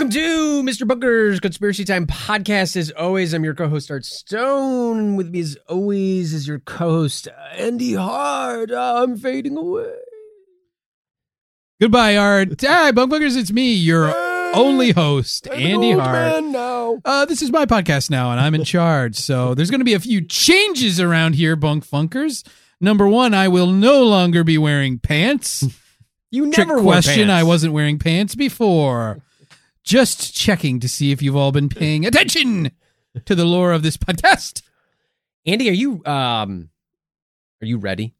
Welcome to Mr. Bunker's Conspiracy Time podcast. As always, I'm your co-host Art Stone. With me, as always, is your co-host Andy Hard. I'm fading away. Goodbye, Art. Hi, Bunk Bunkers. It's me, your only host, I'm an Andy Hart. man now. Uh, this is my podcast now, and I'm in charge. So there's going to be a few changes around here, Bunk Funkers. Number one, I will no longer be wearing pants. You Trick never wore question. pants. I wasn't wearing pants before. Just checking to see if you've all been paying attention to the lore of this podcast. Andy, are you um, are you ready?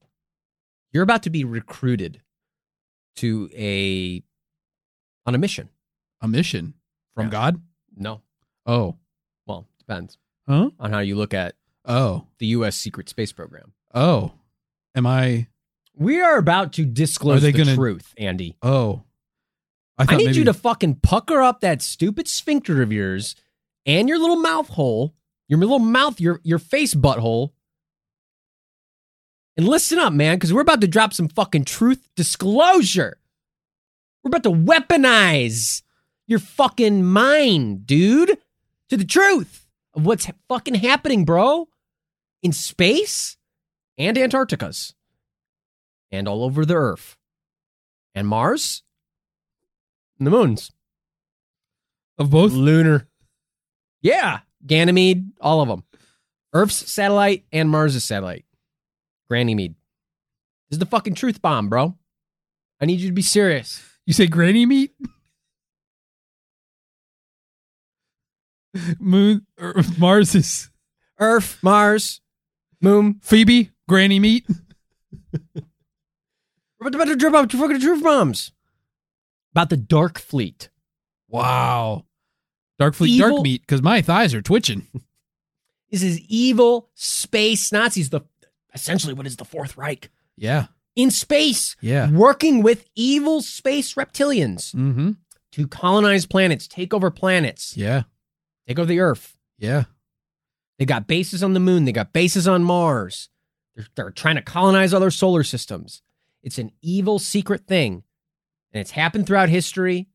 You're about to be recruited to a on a mission. A mission from Yeah. God. No, Oh, well, depends huh? on how you look at Oh, the U.S. secret space program. oh. Am I? We are about to disclose Are they the gonna- truth, Andy. Oh, I I need maybe you to fucking pucker up that stupid sphincter of yours and your little mouth hole, your little mouth, your your face butthole, and listen up, man, because we're about to drop some fucking truth disclosure. We're about to weaponize your fucking mind, dude, to the truth of what's fucking happening, bro, in space and Antarcticas and all over the Earth and Mars the moons. of both. Lunar. Yeah. Ganymede, all of them. Earth's satellite and Mars's satellite. Ganymede. This is the fucking truth bomb, bro. I need you to be serious. You say granny meat? Moon or Mars is Earth, Mars, Moon. Phoebe, granny meat. We're about to drop out fucking truth bombs. About the Dark Fleet. Wow. Dark fleet Evil- dark meat because my thighs are twitching. This is evil space Nazis, the essentially what is the Fourth Reich. Yeah. In space, Yeah. working with evil space reptilians Mm-hmm. to colonize planets, take over planets, Yeah. take over the Earth. Yeah. They got bases on the moon. They got bases on Mars. They're, they're trying to colonize other solar systems. It's an evil secret thing and it's happened throughout history.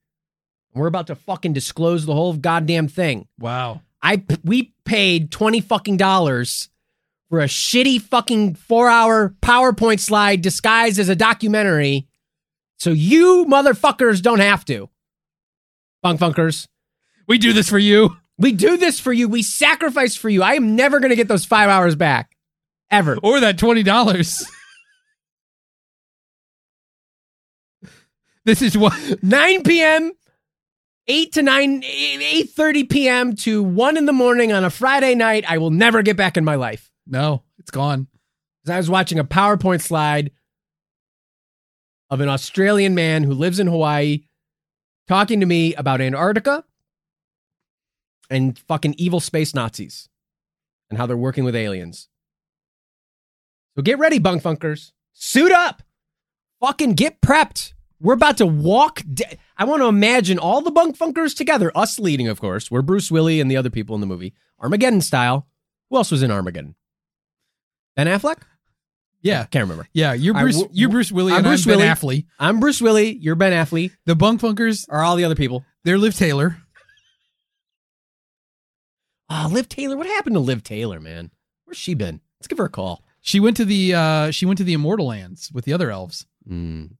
We're about to fucking disclose the whole goddamn thing. Wow. I we paid 20 fucking dollars for a shitty fucking 4-hour PowerPoint slide disguised as a documentary. So you motherfuckers don't have to. Funk funkers. We do this for you. We do this for you. We sacrifice for you. I am never going to get those 5 hours back ever. Or that $20. This is what 9 p.m., 8 to 9, 8.30 p.m. to 1 in the morning on a Friday night I will never get back in my life. No, it's gone. I was watching a PowerPoint slide of an Australian man who lives in Hawaii talking to me about Antarctica and fucking evil space Nazis and how they're working with aliens. So get ready, bunk funkers. Suit up. Fucking get prepped. We're about to walk. De- I want to imagine all the bunk funkers together, us leading, of course. We're Bruce Willie and the other people in the movie, Armageddon style. Who else was in Armageddon? Ben Affleck? Yeah. Can't remember. Yeah. You're Bruce w- you're Bruce Willie I'm and Bruce I'm Ben Willie. Affleck. I'm Bruce Willie. You're Ben Affleck. The bunk funkers, Are all the other people? they're Liv Taylor. Ah, Liv Taylor. What happened to Liv Taylor, man? Where's she been? Let's give her a call. She went to the uh she went to the immortal lands with the other elves. Mm.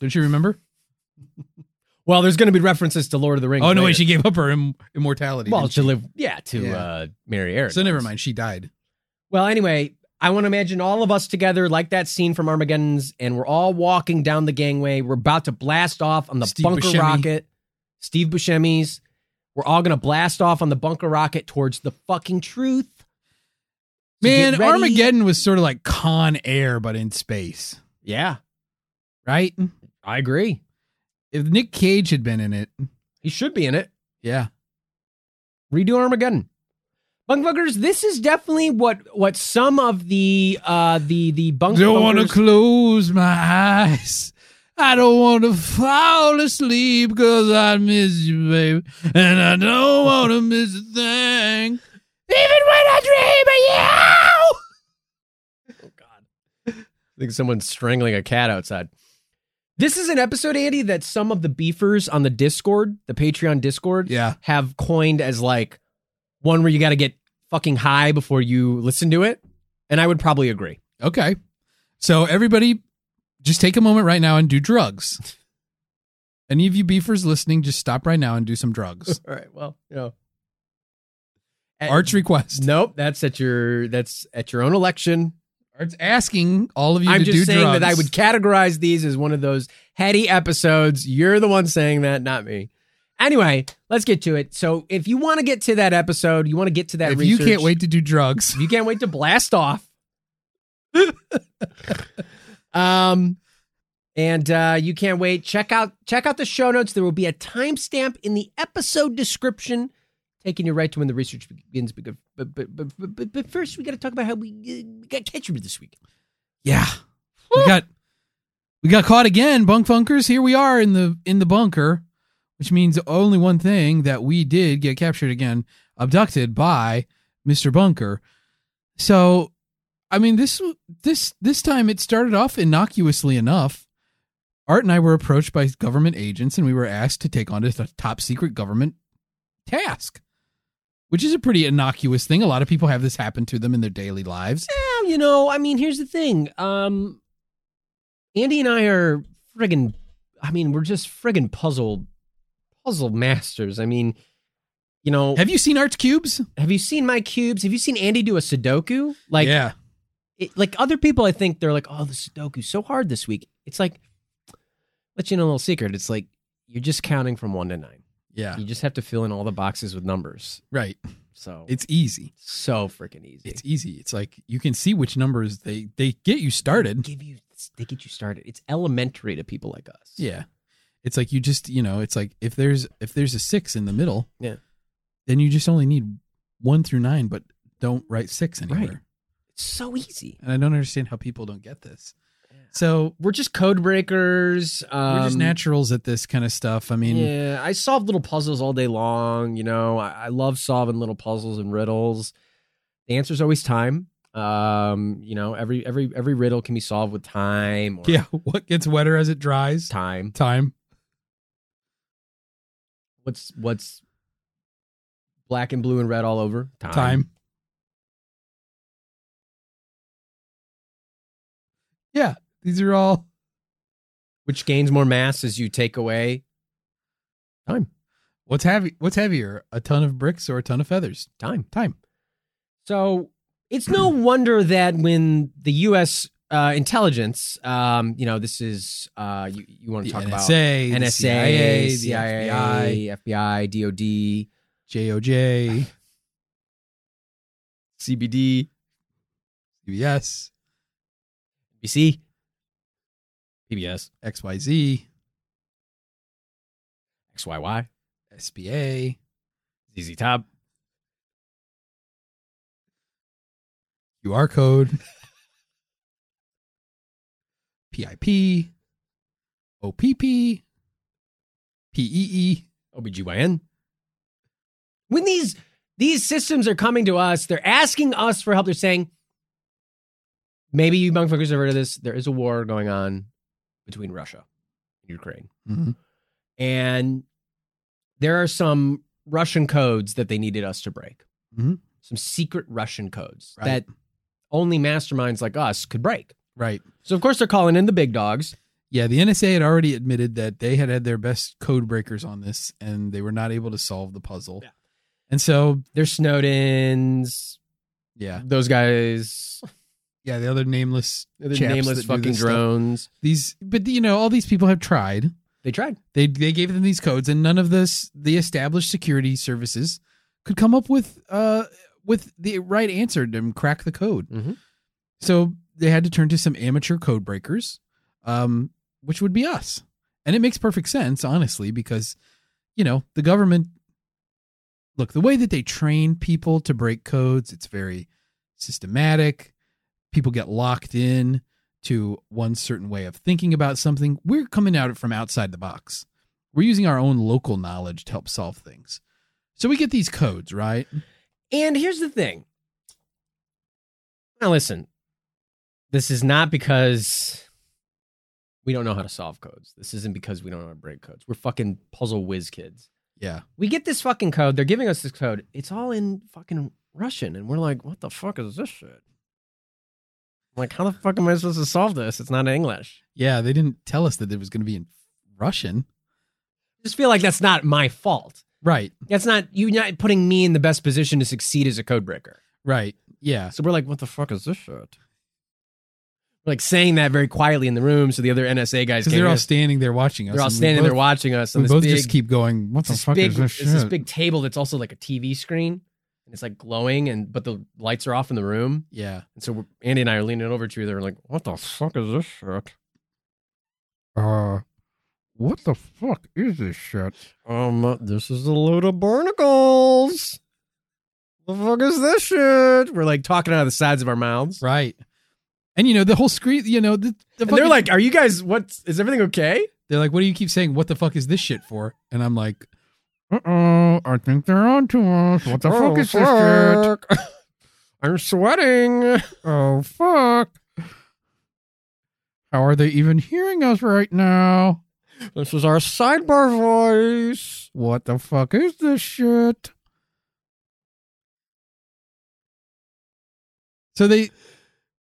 Don't you remember? Well, there's going to be references to Lord of the Rings. Oh no, later. wait, she gave up her Im- immortality. well didn't to she? live, yeah, to Yeah. uh, marry Aaron. So never mind, she died. Well, anyway, I want to imagine all of us together, like that scene from Armageddon's, and we're all walking down the gangway. We're about to blast off on the Steve bunker Buscemi. rocket. Steve Buscemi's. We're all going to blast off on the bunker rocket towards the fucking truth. So Man, ready. Armageddon was sort of like Con Air, but in space, Yeah, right? I agree. If Nick Cage had been in it, He should be in it. yeah, redo Armageddon. Bunkfuckers, this is definitely what what some of the uh the the bunk don't want to close my eyes. I don't want to fall asleep because I miss you, baby, and I don't want to miss a thing, even when I dream of you. Oh God. I think someone's strangling a cat outside. This is an episode, Andy, that some of the beefers on the Discord, the Patreon Discord, Yeah, have coined as like one where you got to get fucking high before you listen to it. And I would probably agree. okay. So everybody, just take a moment right now and do drugs. Any of you beefers listening, just stop right now and do some drugs. All right. Well, you know. Art's request. Nope, that's at your that's at your own election. Art's asking all of you I'm just saying drugs. that I would categorize these as one of those heady episodes. You're the one saying that, not me. Anyway, let's get to it. So, if you want to get to that episode, you want to get to that. if you can't wait to do drugs, you can't wait to blast off. um, and uh, you can't wait. Check out check out the show notes. There will be a timestamp in the episode description, taking you right to when the research begins. But but but but, but, but first, we got to talk about how we, uh, we got Ketchup this week. yeah, we got we got caught again, bunk funkers. Here we are in the in the bunker, which means only one thing that we did get captured again, abducted by Mister Bunker. So, I mean this this this time it started off innocuously enough. Art and I were approached by government agents, and we were asked to take on a top secret government task, which is a pretty innocuous thing. A lot of people have this happen to them in their daily lives. Well, you know, I mean, here's the thing. Um, Andy and I are friggin'. I mean, we're just friggin' puzzle, puzzle masters. I mean, you know, have, Have you seen Art's cubes? Have you seen my cubes? Have you seen Andy do a Sudoku? Like, yeah, it, like other people, I think they're like, "Oh, the Sudoku's so hard this week." It's like, let you know a little secret. It's like you're just counting from one to nine. Yeah, You just have to fill in all the boxes with numbers. right. So It's easy. so freaking easy. It's easy. It's like you can see which numbers they they get you started. give you they get you started. It's elementary to people like us. Yeah, it's like you just you know it's like if there's if there's a six in the middle, Yeah. then you just only need one through nine, but don't write six anywhere. Right. It's so easy. And I don't understand how people don't get this. So We're just code breakers. Um, we're just naturals at this kind of stuff. I mean, yeah, I solve little puzzles all day long. You know, I, I love solving little puzzles and riddles. The answer is always time. Um, you know, every every every riddle can be solved with time. Or yeah. What gets wetter as it dries? time. Time. What's what's black and blue and red all over? Time. Time. Yeah, these are all Which gains more mass as you take away time. What's heavy? What's heavier, a ton of bricks or a ton of feathers? Time. Time. So it's no wonder that when the U.S. Uh, intelligence, um, you know, this is uh, you, you want to talk about NSA, the NSA, CIA, the CIA, FBI, DOD, JOJ, CBD, CBS, BC, PBS, XYZ, XYY, SBA, ZZ Top, QR code, PIP, OPP, PEE. OBGYN. When these these systems are coming to us, they're asking us for help. They're saying, maybe you motherfuckers have heard of this. There is a war going on between Russia and Ukraine. Mhm. And there are some Russian codes that they needed us to break. Mhm. Some secret Russian codes Right. that only masterminds like us could break. Right. So of course they're calling in the big dogs. Yeah, the NSA had already admitted that they had had their best code breakers on this, and they were not able to solve the puzzle. Yeah. And so, There's Snowden's, yeah, those guys, yeah, the other nameless, the chaps nameless that do fucking this stuff. drones. These, but you know, all these people have tried. They tried. They they gave them these codes, and none of this the established security services could come up with uh with the right answer to crack the code. Mhm. So they had to turn to some amateur code breakers, um, which would be us, and it makes perfect sense, honestly, because you know the government. Look, the way that they train people to break codes, it's very systematic. People get locked in to one certain way of thinking about something. We're coming at it from outside the box. We're using our own local knowledge to help solve things. So we get these codes, right? And here's the thing. Now, listen, this is not because we don't know how to solve codes. This isn't because we don't know how to break codes. We're fucking puzzle whiz kids. Yeah. We get this fucking code. They're giving us this code. It's all in fucking Russian. And we're like, what the fuck is this shit? Like, how the fuck am I supposed to solve this? It's not in English. Yeah, they didn't tell us that it was going to be in Russian. I just feel like that's not my fault. Right. That's not you not putting me in the best position to succeed as a code breaker. Right. Yeah. So we're like, what the fuck is this shit? We're like saying that very quietly in the room, so the other NSA guys. Because they're all us. standing there watching us. They're all and standing there watching us. On We both big, just keep going. What the fuck big, is this it's this big table that's also like a TV screen, and it's like glowing, and but the lights are off in the room, yeah. and so we're, Andy and I are leaning over to each other, like, what the fuck is this shit? Uh, what the fuck is this shit? Um, this is a load of barnacles. The fuck is this shit? We're like talking out of the sides of our mouths. Right. And you know the whole screen. You know the, the And they're like, "Are you guys? What is everything okay?" they're like, what do you keep saying? What the fuck is this shit for? And I'm like, uh oh, I think they're on to us. What the fuck is this shit? I'm sweating. Oh fuck. How are they even hearing us right now? This is our sidebar voice. What the fuck is this shit? So they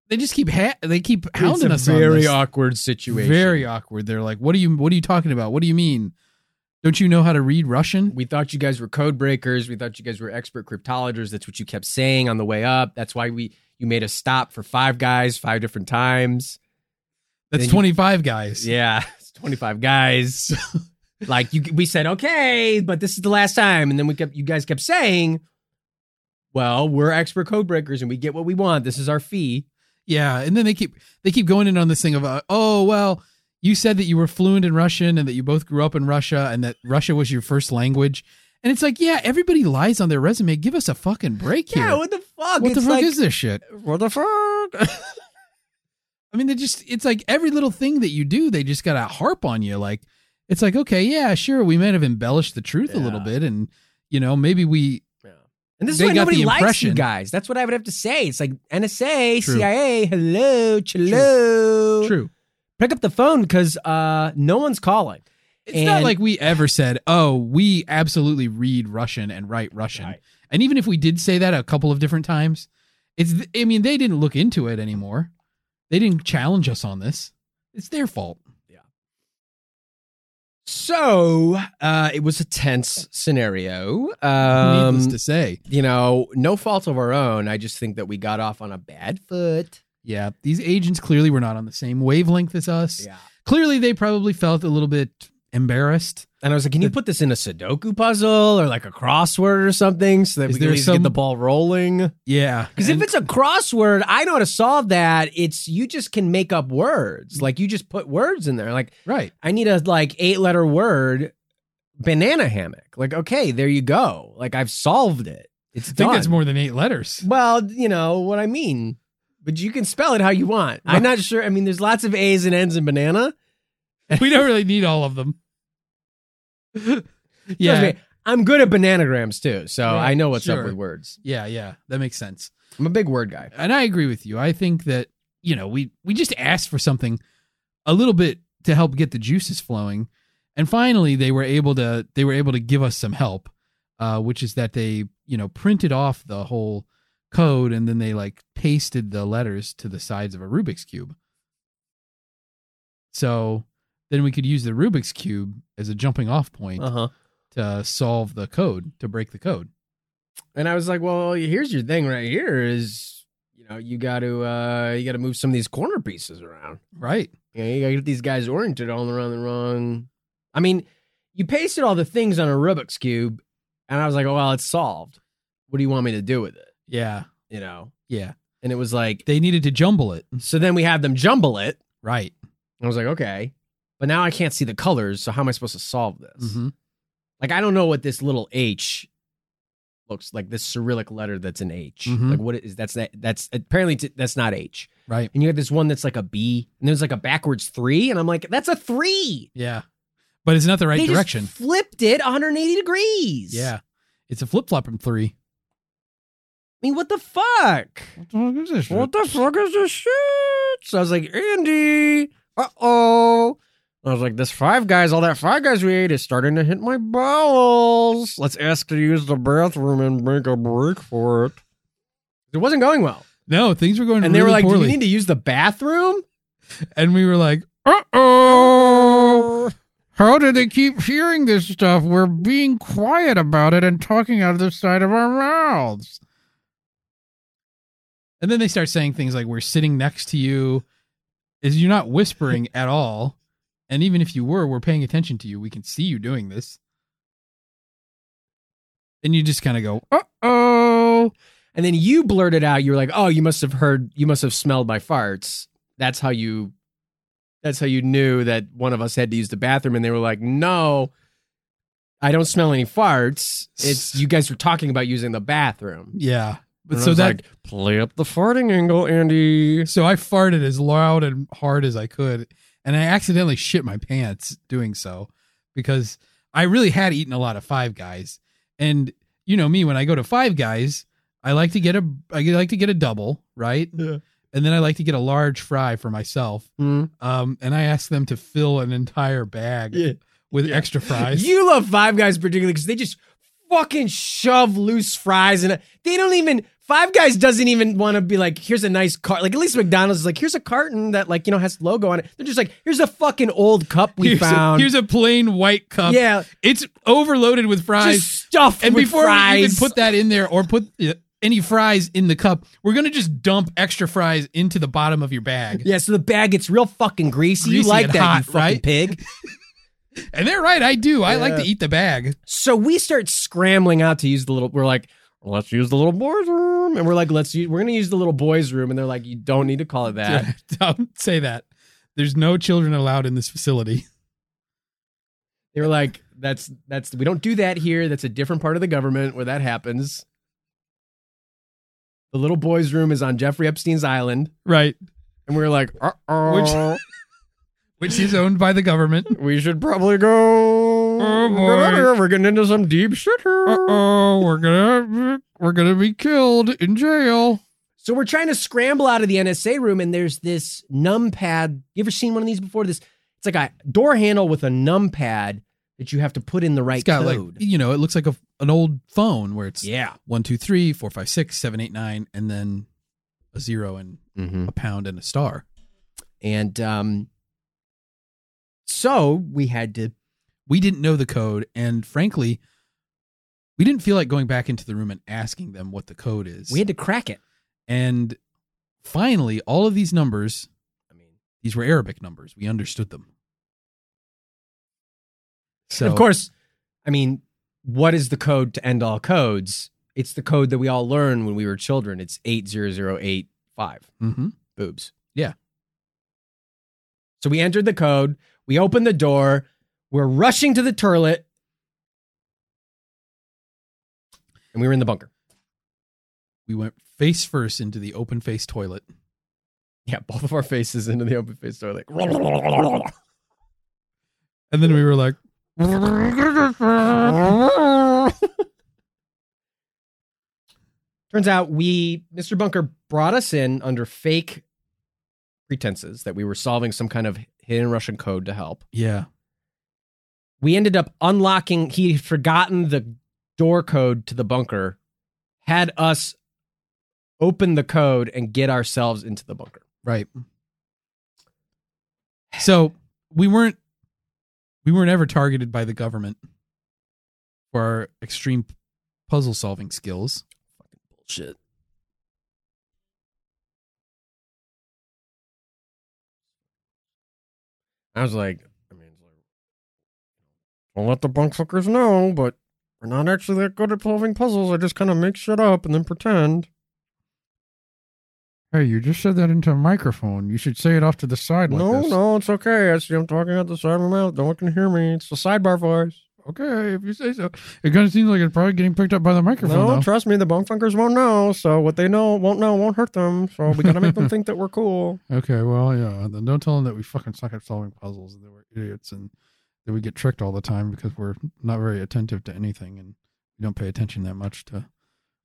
they just keep ha- they keep hounding it's us a on very awkward situation. Very awkward. They're like, "What are you what are you talking about? What do you mean? Don't you know how to read Russian?" We thought you guys were code breakers. We thought you guys were expert cryptologists. That's what you kept saying on the way up. That's why we you made us stop for five guys five different times. That's you- 25 guys. Yeah, it's 25 guys. like you we said okay, but this is the last time and then we kept you guys kept saying, "Well, we're expert code breakers and we get what we want. This is our fee." Yeah, and then they keep they keep going in on this thing of uh, oh well, you said that you were fluent in Russian and that you both grew up in Russia and that Russia was your first language. And it's like, yeah, everybody lies on their resume. Give us a fucking break here. Yeah, what the fuck? what the fuck like- is this shit? What the fuck? I mean, they just it's like every little thing that you do, they just gotta harp on you. Like it's like, okay, yeah, sure, we might have embellished the truth a little bit, and you know, maybe we And this is why got nobody likes you guys. That's what I would have to say. It's like NSA, True. CIA, hello, hello. true. Pick up the phone because uh, no one's calling. It's not like we ever said, "Oh, we absolutely read Russian and write Russian." Right. And even if we did say that a couple of different times, it's I mean, they didn't look into it anymore. They didn't challenge us on this. It's their fault. Yeah. So uh, it was a tense scenario. Um, Needless to say. you know, no fault of our own. I just think that we got off on a bad foot. Yeah, these agents clearly were not on the same wavelength as us. Yeah. Clearly they probably felt a little bit embarrassed. And I was like, can you put this in a Sudoku puzzle or like a crossword or something so that Is we can there at least some- get the ball rolling? Yeah. Because if it's a crossword, I know how to solve that. It's you just can make up words. Like you just put words in there. Like right. I need a like eight letter word, banana hammock. Like okay, there you go. Like I've solved it. It's I think done. that's more than eight letters. Well, you know what I mean. But you can spell it how you want. I'm not sure. I mean, there's lots of A's and N's in banana. we don't really need all of them. Yeah. me, I'm good at bananagrams too, so Right, I know what's sure. up with words. Yeah, yeah. That makes sense. I'm a big word guy. and I agree with you. I think that you know we we just asked for something a little bit to help get the juices flowing, and finally they were able to they were able to give us some help, uh, which is that they you know printed off the whole code and then they like pasted the letters to the sides of a Rubik's cube. So then we could use the Rubik's cube as a jumping off point Uh huh. to solve the code to break the code. And I was like, well, here's your thing right here is, you know, you got to uh you got to move some of these corner pieces around. Right. You, know, you got to get these guys oriented all around the wrong. I mean, you pasted all the things on a Rubik's cube, and I was like, oh, well, it's solved. What do you want me to do with it? Yeah. You know, Yeah. And it was like, They needed to jumble it. so then we had them jumble it. Right. I was like, okay, but now I can't see the colors. So how am I supposed to solve this? Mhm. Like, I don't know what this little H looks like. This Cyrillic letter that's an H. Mhm. Like, what is that's that? That's apparently t- that's not H. Right. And you have this one that's like a B, and there's like a backwards three, and I'm like, that's a three. Yeah. But it's not the right They direction. flipped it 180 degrees. Yeah. It's a flip flop in three. I mean, what the fuck? What the fuck is this shit? What the fuck is this shit? So I was like, Andy, uh oh. I was like, this Five Guys, all that Five Guys we ate is starting to hit my bowels. Let's ask to use the bathroom and make a break for it. It wasn't going well. No, things were going And really they were like, poorly. do you need to use the bathroom? and we were like, uh oh. How do they keep hearing this stuff? We're being quiet about it and talking out of the side of our mouths. And then they start saying things like, We're sitting next to you. Is you're not whispering at all. And even if you were, we're paying attention to you. We can see you doing this. And you just kind of go, uh oh. And then you blurted out, you were like, oh, you must have heard, you must have smelled my farts. That's how you, that's how you knew that one of us had to use the bathroom. And they were like, no, I don't smell any farts. It's you guys were talking about using the bathroom. Yeah. But And so that like, play up the farting angle, Andy. So I farted as loud and hard as I could, and I accidentally shit my pants doing so because I really had eaten a lot of Five Guys, and you know me when I go to Five Guys, I like to get a I like to get a double, right? Yeah. And then I like to get a large fry for myself. Mm. Um, and I asked them to fill an entire bag Yeah. with Yeah. extra fries. You love Five Guys particularly because they just fucking shove loose fries and they don't even. Five Guys doesn't even want to be like, here's a nice cart. Like at least McDonald's is like, here's a carton that like you know has logo on it. They're just like, here's a fucking old cup we here's, found. A, here's a plain white cup. yeah, It's overloaded with fries. just stuffed and with before fries. we even put that in there or put uh, any fries in the cup, we're gonna just dump extra fries into the bottom of your bag. yeah, so the bag gets real fucking greasy. you like that, you fucking right? pig. And they're right, I do. I like to eat the bag. So we start scrambling out to use the little. We're like, let's use the little boys' room, and we're like, let's use. We're gonna use the little boys' room, and they're like, you don't need to call it that. Don't say that. There's no children allowed in this facility. They were like, that's that's we don't do that here. That's a different part of the government where that happens. The little boys' room is on Jeffrey Epstein's island, Right. and we were like, uh oh, Which is owned by the government. we should probably go. Oh, Get boy. out of here. We're getting into some deep shit here. oh, we're gonna we're gonna be killed in jail. So we're trying to scramble out of the NSA room, and there's this numpad. You ever seen one of these before? This it's like a door handle with a numpad that you have to put in the right It's got code. like you know, it looks like a, an old phone where it's yeah. one, two, three, four, five, six, seven, eight, nine, and then a zero and Mm-hmm. a pound and a star. And um, so we had to. We didn't know the code, and frankly, we didn't feel like going back into the room and asking them what the code is. We had to crack it. and finally, all of these numbers, I mean, these were Arabic numbers. We understood them. So of course, I mean, what is the code to end all codes? It's the code that we all learned when we were children. It's eight zero zero eight five. Mhm. boobs. Yeah. So we entered the code. We opened the door. We're rushing to the toilet. And we were in the bunker. we went face first into the open face toilet. Yeah, both of our faces into the open face toilet. And then we were like, Turns out we, Mr. Bunker brought us in under fake pretenses that we were solving some kind of hidden Russian code to help. yeah. we ended up unlocking he had forgotten the door code to the bunker had us open the code and get ourselves into the bunker Right. So we weren't We were never targeted by the government for our extreme puzzle solving skills. Fucking bullshit. I was like, I mean, it's like, don't let the bunk fuckers know, but we're not actually that good at solving puzzles. I just kind of make shit up and then pretend. Hey, you just said that into a microphone. You should say it off to the side like no, this. no, it's okay. I see I'm talking out the side of my mouth. No one can hear me. It's the sidebar voice. Okay, if you say so. It kind of seems like it's probably getting picked up by the microphone. No, though. trust me, the bone funkers won't know. So what they know won't know won't hurt them. So we gotta make them think that we're cool. Okay, well, yeah. Then don't tell them that we fucking suck at solving puzzles and that we're idiots and that we get tricked all the time because we're not very attentive to anything and we don't pay attention that much to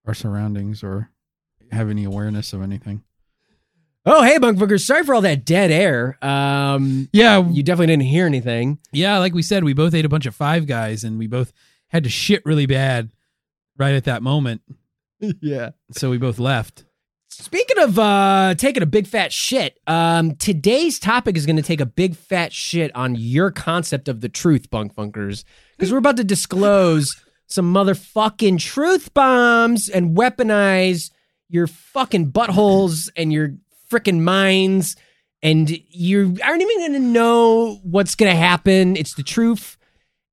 our surroundings or have any awareness of anything. Oh, hey, bunk funkers. Sorry for all that dead air. Um, Yeah, you definitely didn't hear anything. yeah. Like we said, we both ate a bunch of Five Guys, and we both had to shit really bad right at that moment. yeah. So we both left. Speaking of uh, taking a big fat shit, um, today's topic is going to take a big fat shit on your concept of the truth, bunk funkers, because we're about to disclose some motherfucking truth bombs and weaponize your fucking buttholes and your freaking minds, and you aren't even going to know what's going to happen. It's the truth.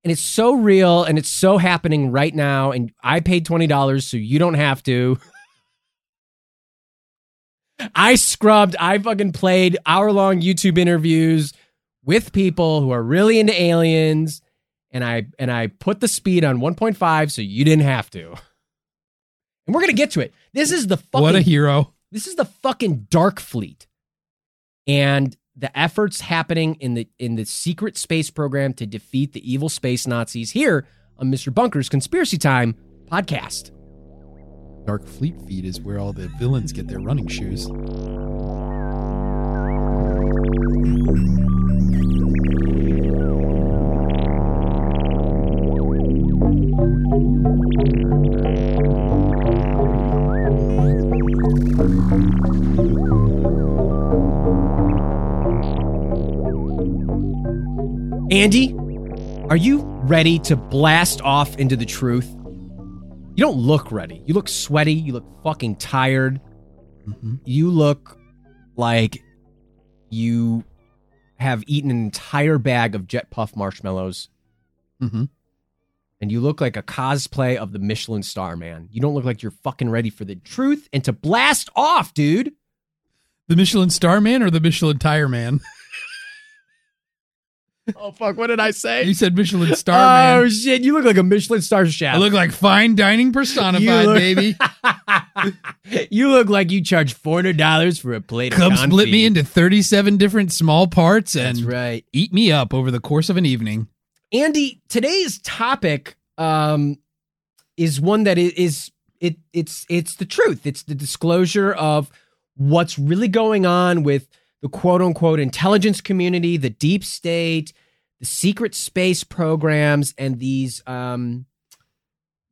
And it's so real and it's so happening right now. And I paid $20, so you don't have to. I scrubbed, I fucking played hour long YouTube interviews with people who are really into aliens and I and I put the speed on 1.5 so you didn't have to. And we're going to get to it. This is the fucking what a hero! This is the fucking Dark Fleet. And the efforts happening in the in the secret space program to defeat the evil space Nazis here on Mr. Bunker's Conspiracy Time podcast. Dark Fleet feed is where all the villains get their running shoes. Andy, are you ready to blast off into the truth? You don't look ready. You look sweaty. You look fucking tired. Mhm. You look like you have eaten an entire bag of Jet Puff marshmallows. Mhm. And you look like a cosplay of the Michelin star, man. You don't look like you're fucking ready for the truth and to blast off, dude. The Michelin Star Man or the Michelin Tire Man? Oh, fuck. What did I say? You said Michelin Star oh, Man. shit. You look like a Michelin star chef. I look like fine dining personified, look- baby. you look like you charge four hundred dollars for a plate Come split me into 37 different small parts and That's right, eat me up over the course of an evening. Andy. Today's topic um, is one that is it. It's it's the truth. It's the disclosure of what's really going on with the quote unquote intelligence community, the deep state, the secret space programs, and these um,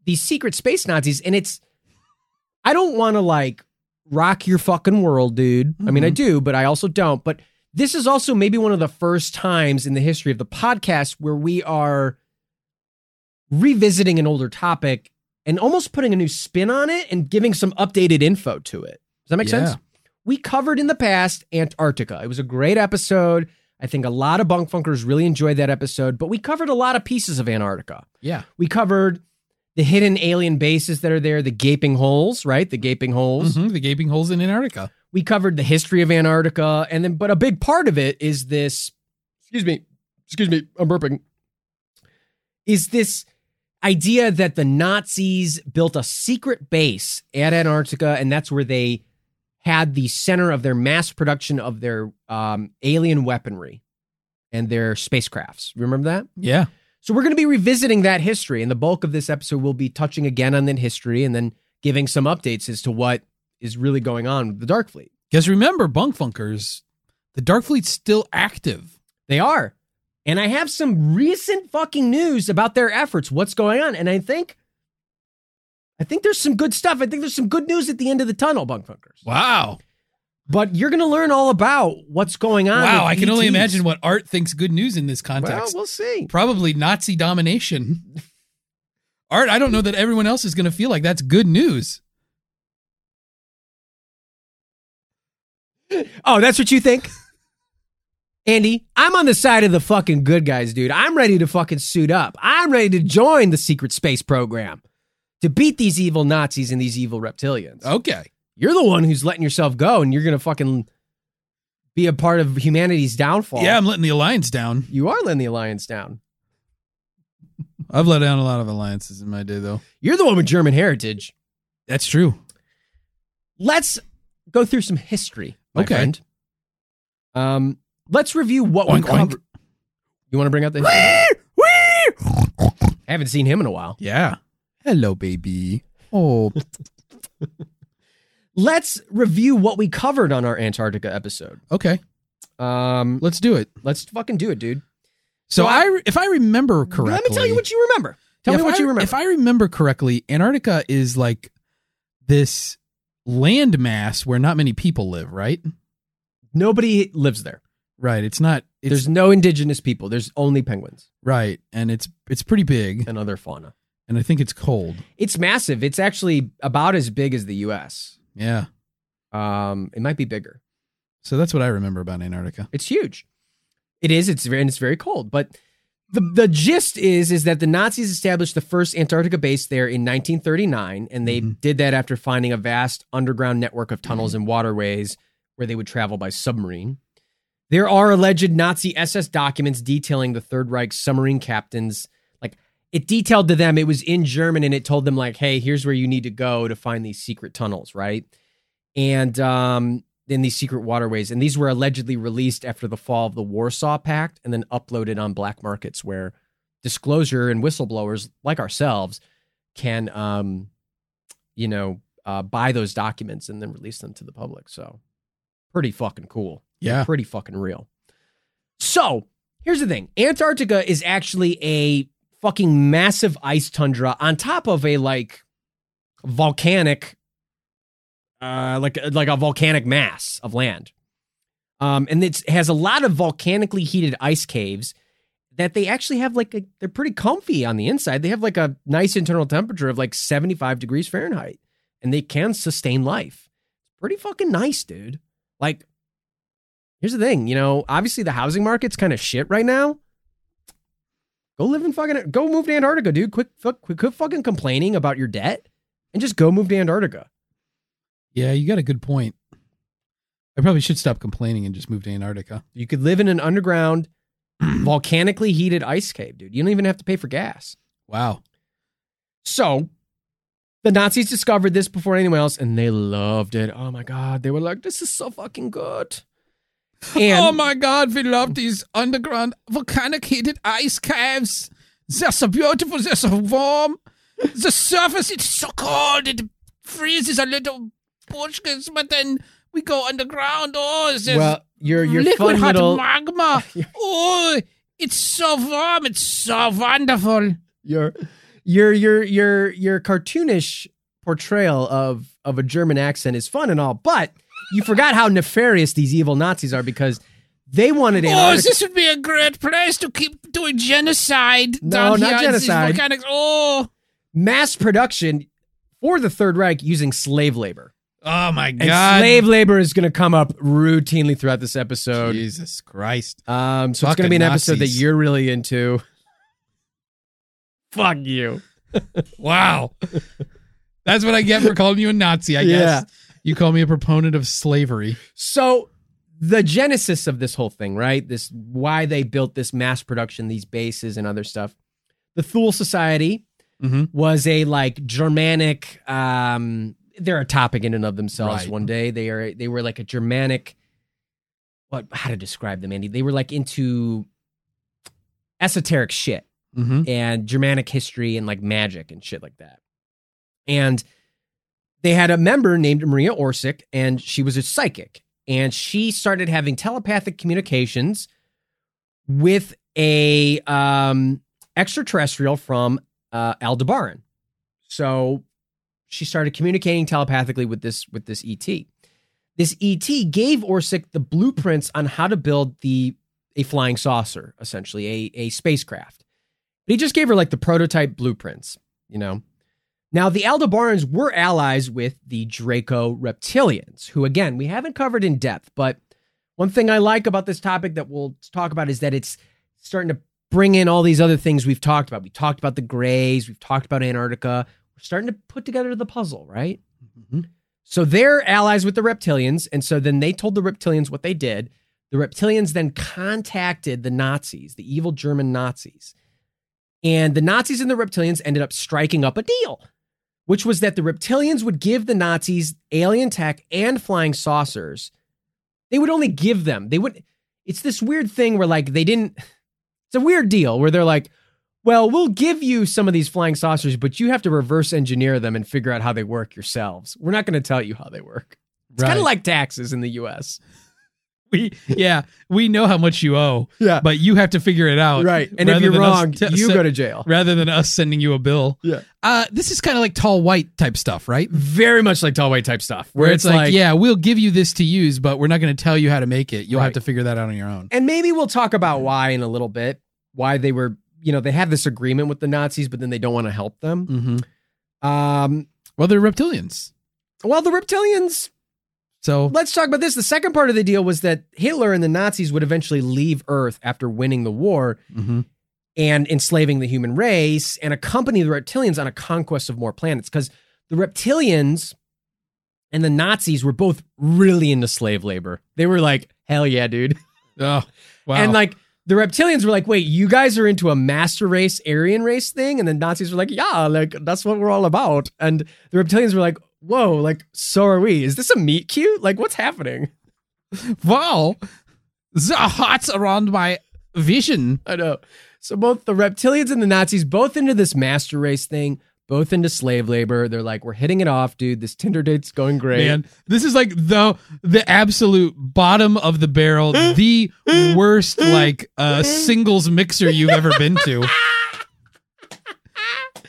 these secret space Nazis. And it's I don't want to like rock your fucking world, dude. I mean, I Mhm. do, but I also don't. But this is also maybe one of the first times in the history of the podcast where we are revisiting an older topic and almost putting a new spin on it and giving some updated info to it. Does that make Yeah. sense? We covered in the past Antarctica. It was a great episode. I think a lot of bunk funkers really enjoyed that episode, but we covered a lot of pieces of Antarctica. Yeah. We covered the hidden alien bases that are there, the gaping holes, right? The gaping holes. Mhm, The gaping holes in Antarctica. We covered the history of Antarctica, and then, but a big part of it is this. Excuse me, excuse me, I'm burping. Is this idea that the Nazis built a secret base at Antarctica, and that's where they had the center of their mass production of their um, alien weaponry and their spacecrafts. Remember that? Yeah. So we're going to be revisiting that history, and the bulk of this episode will be touching again on that history, and then giving some updates as to what is really going on with the Dark Fleet. Because remember, Bunk Funkers, the Dark Fleet's still active. They are. And I have some recent fucking news about their efforts, what's going on. And I think I think there's some good stuff. I think there's some good news at the end of the tunnel, Bunk Funkers. Wow. But you're going to learn all about what's going on. Wow, I can only imagine what Art thinks good news in this context. Well, we'll see. Probably Nazi domination. Art, I don't know that everyone else is going to feel like that's good news. Oh, that's what you think? Andy, I'm on the side of the fucking good guys, dude. I'm ready to fucking suit up. I'm ready to join the secret space program to beat these evil Nazis and these evil reptilians. Okay. You're the one who's letting yourself go and you're going to fucking be a part of humanity's downfall. Yeah, I'm letting the alliance down. You are letting the alliance down. I've let down a lot of alliances in my day, though. You're the one with German heritage. That's true. Let's go through some history, my Okay. friend. Um, let's review what we Oink, oink. covered. You want to bring out the I haven't seen him in a while. Yeah. Hello, baby. Oh, Let's review what we covered on our Antarctica episode. okay. Um, Let's do it. let's fucking do it, dude. So So I, if I remember correctly, Let me tell you what you remember. Tell me what I- you remember. If I remember correctly, Antarctica is like this landmass where not many people live, right? Nobody lives there. Right. It's not. It's There's no indigenous people. There's only penguins right, and it's it's pretty big, and other fauna. And I think it's cold. It's massive. It's actually about as big as the U.S. Yeah. Um, it might be bigger. So that's what I remember about Antarctica. It's huge. It is. It's very, and it's very cold. But the the gist is is that the Nazis established the first Antarctica base there in 1939, and they Mhm. did that after finding a vast underground network of tunnels and waterways where they would travel by submarine. There are alleged Nazi SS documents detailing the Third Reich submarine captains. It detailed to them, it was in German, and it told them like, "Hey, here's where you need to go to find these secret tunnels." Right, and um, in these secret waterways. And these were allegedly released after the fall of the Warsaw Pact and then uploaded on black markets where disclosure and whistleblowers like ourselves can, um, you know, uh, buy those documents and then release them to the public. So pretty fucking cool. Yeah. Pretty fucking real. So here's the thing Antarctica is actually a fucking massive ice tundra on top of a like volcanic uh like like a volcanic mass of land. Um and it has a lot of volcanically heated ice caves that they actually have like a, they're pretty comfy on the inside. They have like a nice internal temperature of like 75 degrees fahrenheit and they can sustain life. It's pretty fucking nice dude. Like here's the thing you know obviously the housing market's kind of shit right now go live in fucking go move to antarctica dude quick fuck quit, quit fucking complaining about your debt and just go move to antarctica Yeah, you got a good point. I probably should stop complaining and just move to Antarctica. You could live in an underground, volcanically heated ice cave, dude. You don't even have to pay for gas. Wow. So, the Nazis discovered this before anyone else, and they loved it. Oh my god, they were like, "This is so fucking good." And oh my God, we love these underground volcanic heated ice caves. They're so beautiful. They're so warm. The surface is so cold. It freezes a little bushkins, but then we go underground. Oh, there's well, your your liquid fun hot little magma. oh, it's so warm. It's so wonderful. your your your your your cartoonish portrayal of of a German accent is fun and all, but you forgot how nefarious these evil Nazis are because they wanted Oh, Antarctica. this would be a great place to keep doing genocide. No, down not here. Genocide. volcanic- Oh, mass production for the Third Reich using slave labor. oh my And God. slave labor is going to come up routinely throughout this episode. Jesus Christ. Um, so it's going to Fucking be an episode that Nazis. you're really into. Fuck you. Wow. That's what I get for calling you a Nazi, I Yeah. guess. You call me a proponent of slavery. So the genesis of this whole thing, right? This why they built this mass production, these bases and other stuff. The Thule Society Mm-hmm. was a like Germanic. Um, they're a topic in and of themselves. Right. One day they are they were like a Germanic. What? How to describe them, Andy? They were like into esoteric shit Mm-hmm. and Germanic history and like magic and shit like that. And they had a member named Maria Orsic, and she was a psychic. And she started having telepathic communications with a um, extraterrestrial from uh, Aldebaran. So she started communicating telepathically with this with this ET. This ET gave Orsic the blueprints on how to build the a flying saucer, essentially a a spacecraft. But he just gave her like the prototype blueprints, you know. Now the Aldebarans were allies with the Draco reptilians, who again we haven't covered in depth, but one thing I like about this topic that we'll talk about is that it's starting to bring in all these other things we've talked about. We talked about the Greys, we've talked about Antarctica. We're starting to put together the puzzle, right? Mhm. So they're allies with the reptilians. And so then they told the reptilians what they did. The reptilians then contacted the Nazis, the evil German Nazis. And the Nazis and the reptilians ended up striking up a deal, which was that the reptilians would give the Nazis alien tech and flying saucers. They would only give them. They would it's this weird thing where like they didn't it's a weird deal where they're like, well, we'll give you some of these flying saucers, but you have to reverse engineer them and figure out how they work yourselves. We're not going to tell you how they work. It's kind of like taxes in the US. we yeah we know how much you owe, Yeah. but you have to figure it out. Right. And if you're wrong, t- you se- go to jail. rather than us sending you a bill. Yeah. Uh, this is kind of like tall white type stuff, right? Very much like tall white type stuff, Where it's, like, yeah, we'll give you this to use, but we're not going to tell you how to make it. You'll have to figure that out on your own. And maybe we'll talk about why in a little bit, why they were, you know, they have this agreement with the Nazis, but then they don't want to help them. Mm-hmm. Um, Well, they're reptilians, well, the reptilians so let's talk about this. The second part of the deal was that Hitler and the Nazis would eventually leave Earth after winning the war Mhm. and enslaving the human race and accompany the reptilians on a conquest of more planets because the reptilians and the Nazis were both really into slave labor. They were like, hell yeah, dude. oh wow, And like the reptilians were like, wait, you guys are into a master race, Aryan race thing? And the Nazis were like, yeah, like that's what we're all about. And the reptilians were like, whoa, like, so are we. Is this a meet cute? Like, what's happening? wow, the hearts around my vision. I know. So both the reptilians and the Nazis, both into this master race thing, both into slave labor. They're like, we're hitting it off, dude. This Tinder date's going great. Man, this is like the the absolute bottom of the barrel, the worst like uh singles mixer you've ever been to.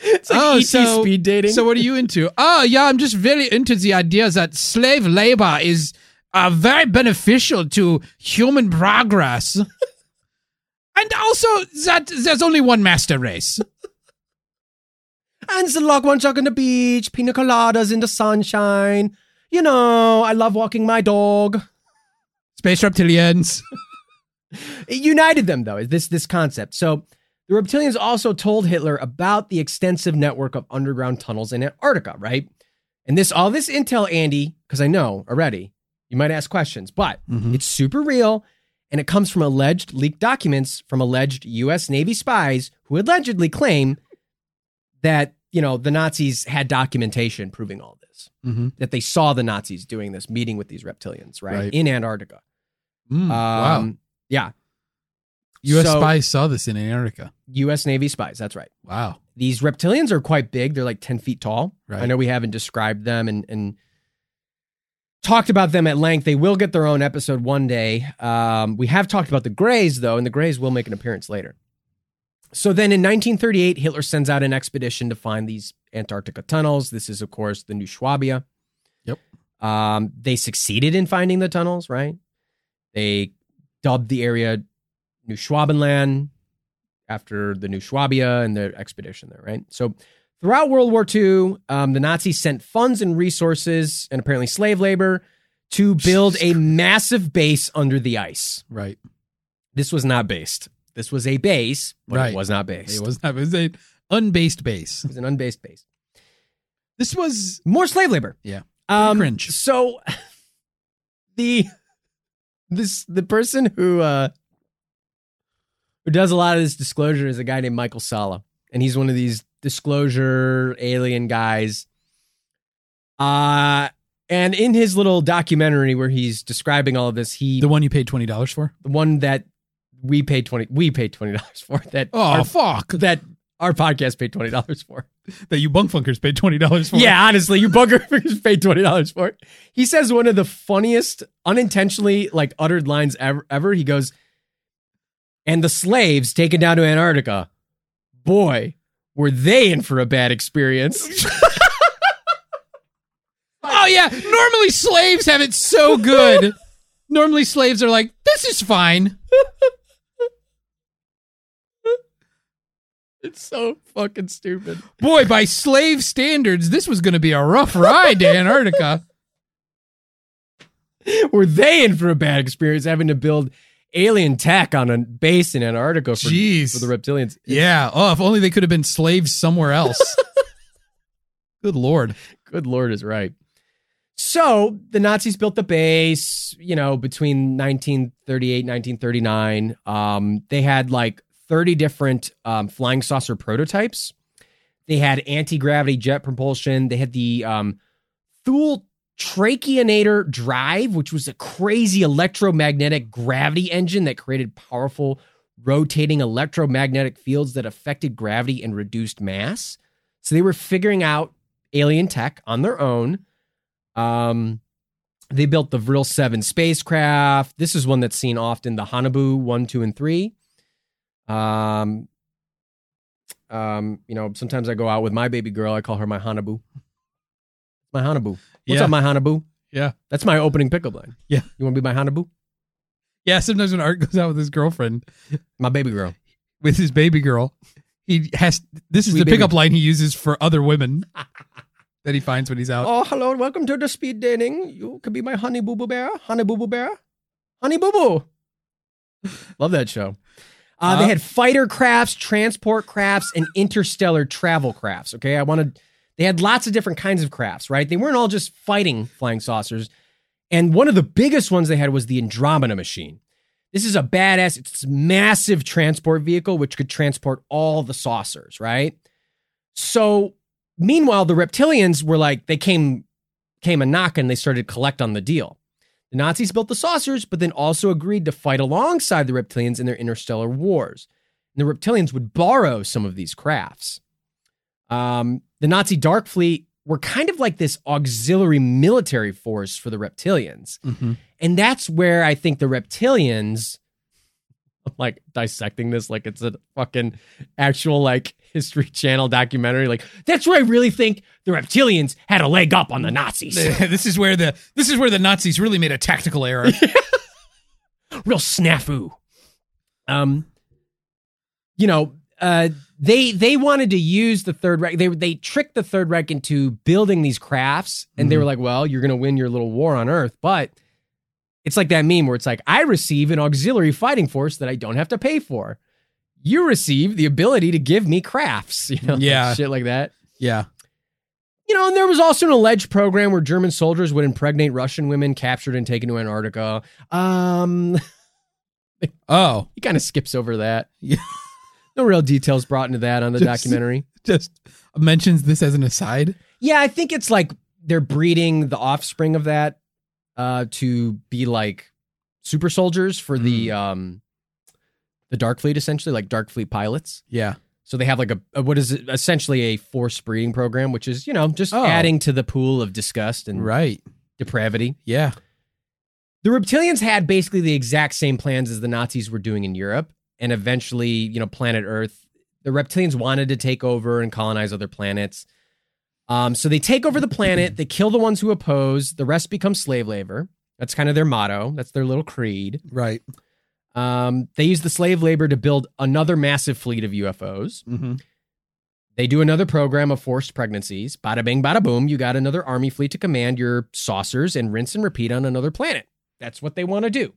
It's like Oh, ET so- speed dating. So what are you into? Oh yeah, I'm just very into the idea that slave labor is uh, very beneficial to human progress. and also that there's only one master race. and the log one jog on the beach, pina coladas in the sunshine. You know, I love walking my dog. Space reptilians. It united them though, is this this concept. So the reptilians also told Hitler about the extensive network of underground tunnels in Antarctica, right? And this all this intel, Andy, because I know already, you might ask questions, but Mhm. it's super real, and it comes from alleged leaked documents from alleged U.S. Navy spies who allegedly claim that you know the Nazis had documentation proving all this, Mm-hmm. that they saw the Nazis doing this, meeting with these reptilians, right, Right. in Antarctica. Mm, wow. Um, Yeah. U.S. so- spies saw this in Antarctica. U.S. Navy spies. That's right. Wow. These reptilians are quite big. They're like 10 feet tall. Right. I know we haven't described them and, and talked about them at length. They will get their own episode one day. Um, we have talked about the Greys, though, and the Greys will make an appearance later. So then in 1938, Hitler sends out an expedition to find these Antarctica tunnels. This is, of course, the New Schwabia. Yep. Um, they succeeded in finding the tunnels, right? They dubbed the area New Schwabenland after the New Schwabia and the expedition there, right? So throughout World War II, um, the Nazis sent funds and resources and apparently slave labor to build a massive base under the ice. Right. This was not based. This was a base, but Right. it was not based. It was not. It was an unbased base. It was an unbased base. This was More slave labor. Yeah. Um, cringe. So the this the person who uh who does a lot of this disclosure is a guy named Michael Salla, and he's one of these disclosure alien guys. Uh and in his little documentary where he's describing all of this, he the one you paid twenty dollars for. the one that we paid twenty we paid twenty dollars for that Oh our, fuck! that our podcast paid twenty dollars for. That you bunk funkers paid twenty dollars for. Yeah, honestly, you bugger paid twenty dollars for it. He says one of the funniest, unintentionally like uttered lines ever. ever. He goes, "And the slaves taken down to Antarctica, boy, were they in for a bad experience." Oh yeah. Normally slaves have it so good. Normally slaves are like, this is fine. It's so fucking stupid. Boy, by slave standards, this was going to be a rough ride to Antarctica. Were they in for a bad experience having to build alien tech on a base in Antarctica for, Jeez. for the reptilians? Yeah. Oh, if only they could have been slaves somewhere else. Good lord. Good Lord is right. So the Nazis built the base, you know, between 1938 1939. Um, they had like 30 different um, flying saucer prototypes. They had anti gravity jet propulsion. They had the um, Thule Tachyonator drive, which was a crazy electromagnetic gravity engine that created powerful rotating electromagnetic fields that affected gravity and reduced mass. So they were figuring out alien tech on their own. Um, they built the Vril 7 spacecraft. This is one that's seen often the Haunebu 1, 2, and 3. Um, um, you know, sometimes I go out with my baby girl. I call her my Haunebu. My Haunebu. What's Yeah. up, my Haunebu? Yeah. That's my opening pickup line. Yeah. You want to be my Haunebu? Yeah. Sometimes when Art goes out with his girlfriend, My baby girl. with his baby girl, he has this is Sweet the baby. pickup line he uses for other women that he finds when he's out. Oh, hello. And welcome to the speed dating. You could be my honey boo boo bear. Honey boo boo bear. Honey boo boo. Love that show. Uh, they Uh, had fighter crafts, transport crafts, and interstellar travel crafts. Okay. I wanted, they had lots of different kinds of crafts, right? They weren't all just fighting flying saucers. And one of the biggest ones they had was the Andromeda machine. This is a badass, it's massive transport vehicle which could transport all the saucers, right? So meanwhile, the reptilians were like, they came came a knock and they started collect on the deal. The Nazis built the saucers, but then also agreed to fight alongside the reptilians in their interstellar wars. And the reptilians would borrow some of these crafts. Um, the Nazi Dark Fleet were kind of like this auxiliary military force for the reptilians. Mhm. And that's where I think the reptilians, I'm like dissecting this like it's a fucking actual like History Channel documentary. Like, that's where I really think the reptilians had a leg up on the Nazis. this is where the this is where the Nazis really made a tactical error. Real snafu. Um, you know, uh, they they wanted to use the Third Reich. They they tricked the Third Reich into building these crafts, and they were like, "Well, you're gonna win your little war on Earth," but it's like that meme where it's like, "I receive an auxiliary fighting force that I don't have to pay for." You receive the ability to give me crafts, you know, Yeah. shit like that. yeah. You know, and there was also an alleged program where German soldiers would impregnate Russian women captured and taken to Antarctica. Um, Oh, he kind of skips over that. Yeah. no real details brought into that on the Just- documentary. just mentions this as an aside. Yeah, I think it's like they're breeding the offspring of that uh, to be like super soldiers for the um, the Dark Fleet, essentially, like Dark Fleet pilots. Yeah. So they have like a, a what is it, essentially a forced breeding program, which is you know just Oh. adding to the pool of disgust and Right. depravity. Yeah. The reptilians had basically the exact same plans as the Nazis were doing in Europe and eventually, you know, planet Earth. The reptilians wanted to take over and colonize other planets. Um, so they take over the planet, they kill the ones who oppose, the rest become slave labor. That's kind of their motto. That's their little creed. Right. Um, they use the slave labor to build another massive fleet of UFOs. Mm-hmm. They do another program of forced pregnancies. Bada bing, bada boom. You got another army fleet to command your saucers and rinse and repeat on another planet. That's what they want to do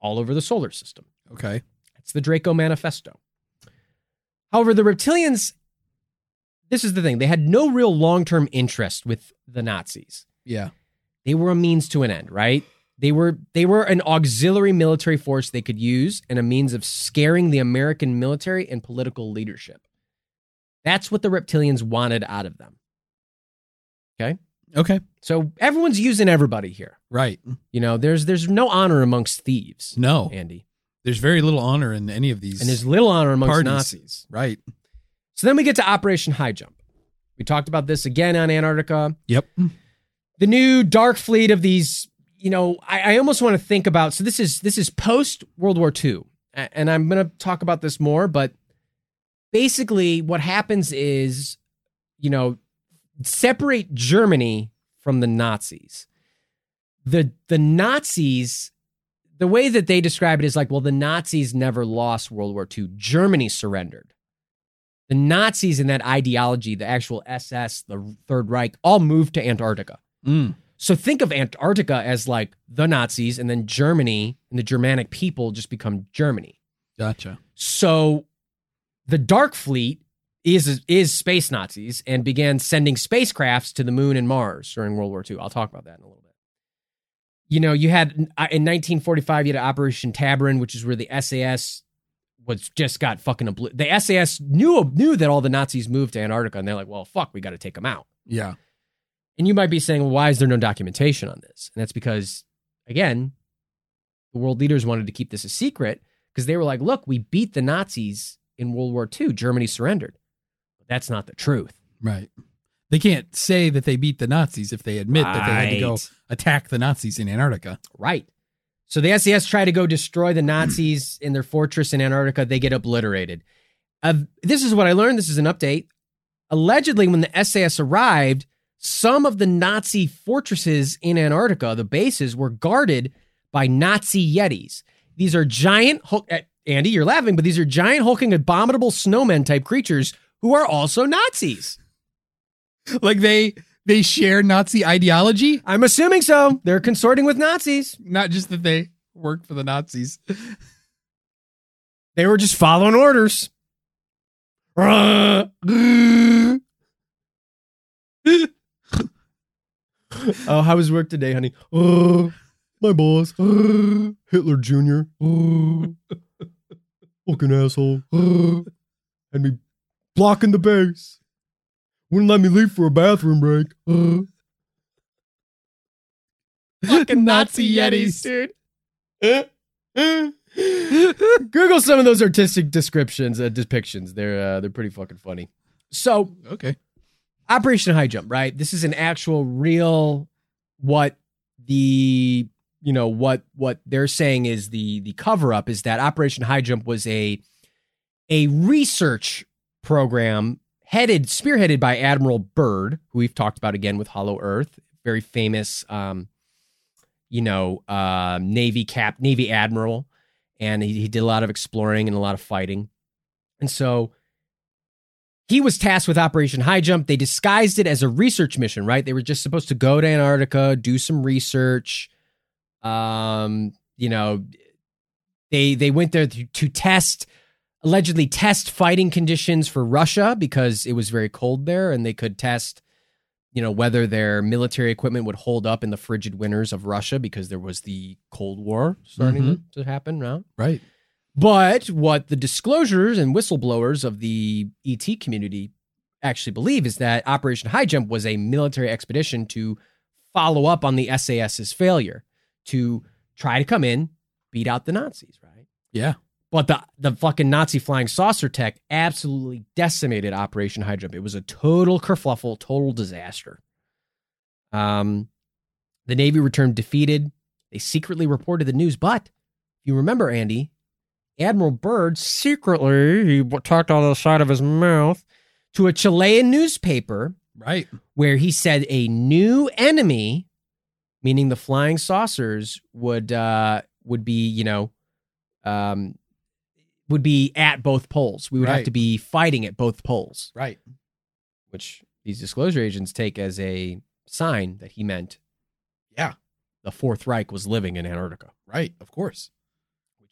all over the solar system. Okay. That's the Draco Manifesto. However, the reptilians, this is the thing, they had no real long term interest with the Nazis. Yeah. They were a means to an end, right? They were they were an auxiliary military force they could use and a means of scaring the American military and political leadership. That's what the reptilians wanted out of them. Okay? Okay. So everyone's using everybody here. Right. You know, there's there's no honor amongst thieves, No. Andy, There's very little honor in any of these. and there's little honor amongst Parties. Nazis. right. So then we get to Operation High Jump. We talked about this again on Antarctica. Yep. The new dark fleet of these, you know, I, I almost want to think about. So this is this is post World War II, and I'm going to talk about this more. But basically, what happens is, you know, separate Germany from the Nazis. The the Nazis, the way that they describe it is like, well, the Nazis never lost World War II. Germany surrendered. The Nazis in that ideology, the actual SS, the Third Reich, all moved to Antarctica. Mm. So think of Antarctica as like the Nazis, and then Germany and the Germanic people just become Germany. Gotcha. So the Dark Fleet is is space Nazis and began sending spacecrafts to the moon and Mars during World War II. I'll talk about that in a little bit. You know, you had uh, in 1945 you had Operation Tabarin, which is where the SAS was just got fucking obli- the SAS knew knew that all the Nazis moved to Antarctica, and they're like, well, fuck, we got to take them out. Yeah. And you might be saying, well, why is there no documentation on this? And that's because, again, the world leaders wanted to keep this a secret because they were like, look, we beat the Nazis in World War II. Germany surrendered. But that's not the truth. Right. They can't say that they beat the Nazis if they admit that they had to go Right. attack the Nazis in Antarctica. Right. So the SAS try to go destroy the Nazis in their fortress in Antarctica. They get obliterated. Uh, this is what I learned. This is an update. Allegedly, when the SAS arrived, some of the Nazi fortresses in Antarctica, the bases, were guarded by Nazi Yetis. These are giant, uh, Andy, you're laughing, but these are giant, hulking, abominable snowmen type creatures who are also Nazis. Like they they share Nazi ideology, I'm assuming so. They're consorting with Nazis. not just that they work for the Nazis. They were just following orders. oh, how was work today, honey? Oh, my boss, Hitler Jr. Oh, fucking asshole. Had me blocking the base. Wouldn't let me leave for a bathroom break. Fucking Nazi Yetis. dude. Google some of those artistic descriptions, uh, depictions. They're uh, they're pretty fucking funny. So, Okay. Operation High Jump, right? This is an actual real what the you know what what they're saying is the the cover up is that Operation High Jump was a a research program headed spearheaded by Admiral Byrd, who we've talked about again with Hollow Earth, very famous um you know, uh, Navy cap, Navy admiral, and he, he did a lot of exploring and a lot of fighting. And so he was tasked with Operation High Jump. They disguised it as a research mission, right? They were just supposed to go to Antarctica, do some research. Um, you know, they they went there to, to test, allegedly test fighting conditions for Russia because it was very cold there, and they could test you know whether their military equipment would hold up in the frigid winters of Russia because there was the Cold War starting mm-hmm. to happen now. Right. But what the disclosures and whistleblowers of the ET community actually believe is that Operation High Jump was a military expedition to follow up on the SAS's failure to try to come in, beat out the Nazis, right? Yeah. But the the fucking Nazi flying saucer tech absolutely decimated Operation High Jump. It was a total kerfluffle, total disaster. Um, the Navy returned defeated. They secretly reported the news, but if you remember, Andy, Admiral Byrd secretly he talked out of the side of his mouth to a Chilean newspaper Right. where he said a new enemy, meaning the flying saucers, would uh, would be you know, um, would be at both poles. We would have to be fighting at both poles, Right. which these disclosure agents take as a sign that he meant, Yeah. the Fourth Reich was living in Antarctica. Right. Of course.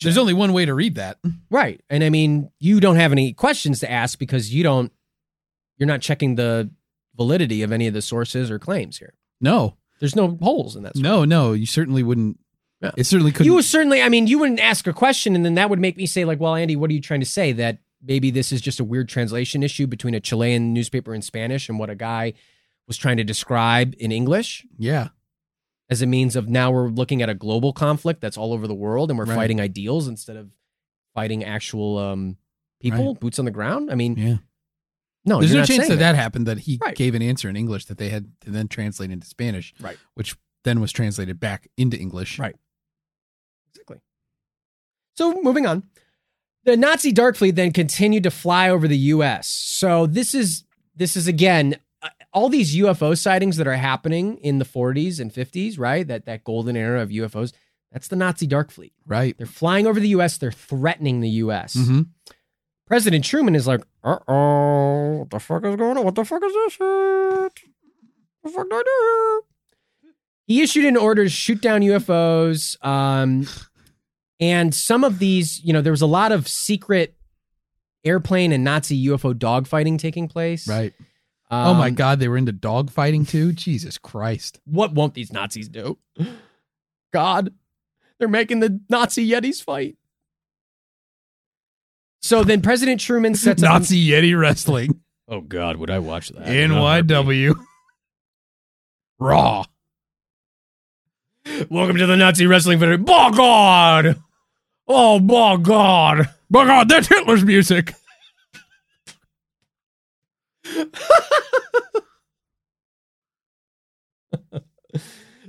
There's only one way to read that. Right. And I mean, you don't have any questions to ask because you don't, you're not checking the validity of any of the sources or claims here. No. There's no holes in that. story. No, no, you certainly wouldn't. Yeah. It certainly couldn't. You would certainly, I mean, you wouldn't ask a question and then that would make me say, like, well, Andy, what are you trying to say? That maybe this is just a weird translation issue between a Chilean newspaper in Spanish and what a guy was trying to describe in English yeah. as a means of now we're looking at a global conflict that's all over the world and we're Right. fighting ideals instead of fighting actual um, people, Right. boots on the ground. I mean, Yeah. no, There's you're no not chance saying that that happened that he Right. gave an answer in English that they had to then translate into Spanish. Right. Which then was translated back into English. Right. Exactly. So moving on. The Nazi Dark Fleet then continued to fly over the US. So this is this is again uh, all these UFO sightings that are happening in the 40s and 50s, right? That that golden era of UFOs, that's the Nazi dark fleet. Right. They're flying over the US, they're threatening the US. Mm-hmm. President Truman is like, uh-oh, what the fuck is going on? What the fuck is this shit? What the fuck do I do here? He issued an order to shoot down UFOs. Um, and some of these, you know, there was a lot of secret airplane and Nazi UFO dogfighting taking place. Right. oh my Um, God, they were into dogfighting too. Jesus Christ. What won't these Nazis do? God, they're making the Nazi Yetis fight. So then President Truman sets up. Nazi Yeti wrestling. oh God, would I watch that? NYW. Raw. Welcome to the Nazi Wrestling Federation. By God! Oh, by God! My God, that's Hitler's music.